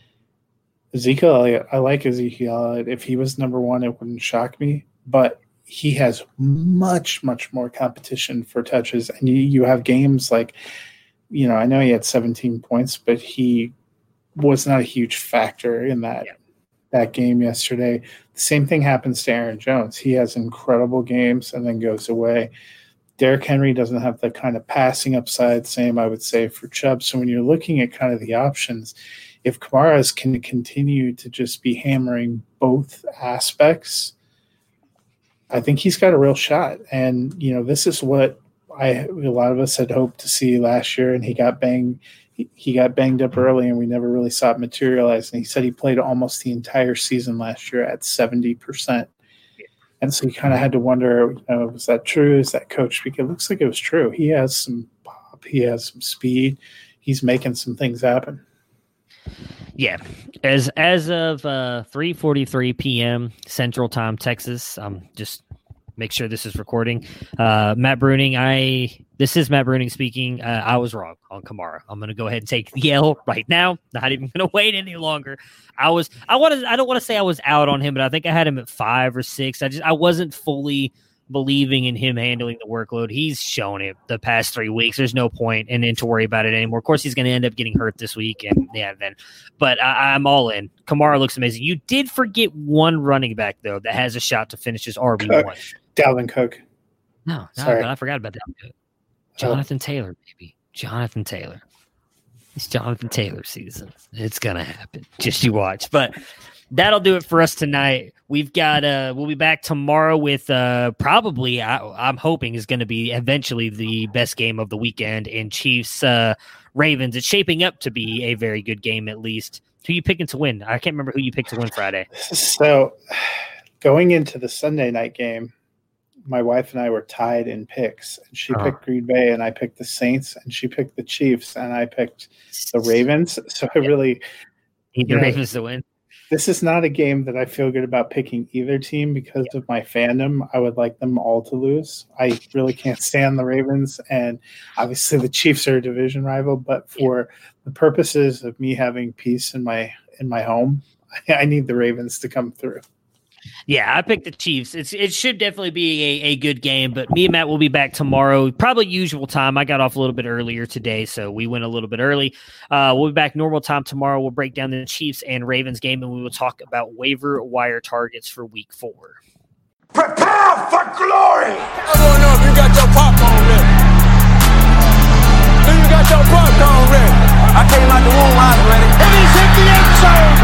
Ezekiel Elliott, I like Ezekiel Elliott. If he was number one, it wouldn't shock me. But he has much, much more competition for touches. And you, you have games like, you know, I know he had 17 points, but he was not a huge factor in that that game yesterday. The same thing happens to Aaron Jones. He has incredible games and then goes away. Derrick Henry doesn't have the kind of passing upside, same I would say for Chubb. So when you're looking at kind of the options, if Kamara's can continue to just be hammering both aspects, I think he's got a real shot. And you know, this is what I a lot of us had hoped to see last year, and he got banged. He, he got banged up early, and we never really saw it materialize. And he said he played almost the entire season last year at seventy percent. And so you kind of had to wonder, you know, was that true? Is that coach? Because it looks like it was true. He has some pop. He has some speed. He's making some things happen. Yeah, as as of uh, three forty three p.m. Central Time, Texas. I'm just make sure this is recording. Uh, Matt Bruning, I this is Matt Bruning speaking. Uh, I was wrong on Kamara. I'm going to go ahead and take the L right now. Not even going to wait any longer. I was I want to I don't want to say I was out on him, but I think I had him at five or six. I just I wasn't fully believing in him handling the workload. He's shown it the past three weeks. There's no point and then to worry about it anymore. Of course, he's going to end up getting hurt this week, and yeah, then. But I, I'm all in. Kamara looks amazing. You did forget one running back though that has a shot to finish his RB one. Dalvin Cook. No, no, Sorry. I forgot about that. Jonathan Taylor, baby. Jonathan Taylor. It's Jonathan Taylor season. It's gonna happen. Just you watch. But that'll do it for us tonight. We've got uh we'll be back tomorrow with uh probably I, I'm hoping is gonna be eventually the best game of the weekend in Chiefs uh Ravens. It's shaping up to be a very good game at least. Who you picking to win? I can't remember who you picked to win Friday. So going into the Sunday night game, my wife and I were tied in picks. And she Uh-huh. picked Green Bay, and I picked the Saints, and she picked the Chiefs, and I picked the Ravens. So I really, Need the know, Ravens to win. this is not a game that I feel good about picking either team because of my fandom. I would like them all to lose. I really can't stand the Ravens, and obviously the Chiefs are a division rival. But for the purposes of me having peace in my in my home, I need the Ravens to come through. Yeah, I picked the Chiefs. It's it should definitely be a, a good game, but me and Matt will be back tomorrow, probably usual time. I got off a little bit earlier today, so we went a little bit early. Uh, we'll be back normal time tomorrow. We'll break down the Chiefs and Ravens game, and we will talk about waiver wire targets for Week Four. Prepare for glory! I don't know if you got your popcorn ready. Do you got your popcorn ready? I came out the womb, I was ready. And he's hit the end zone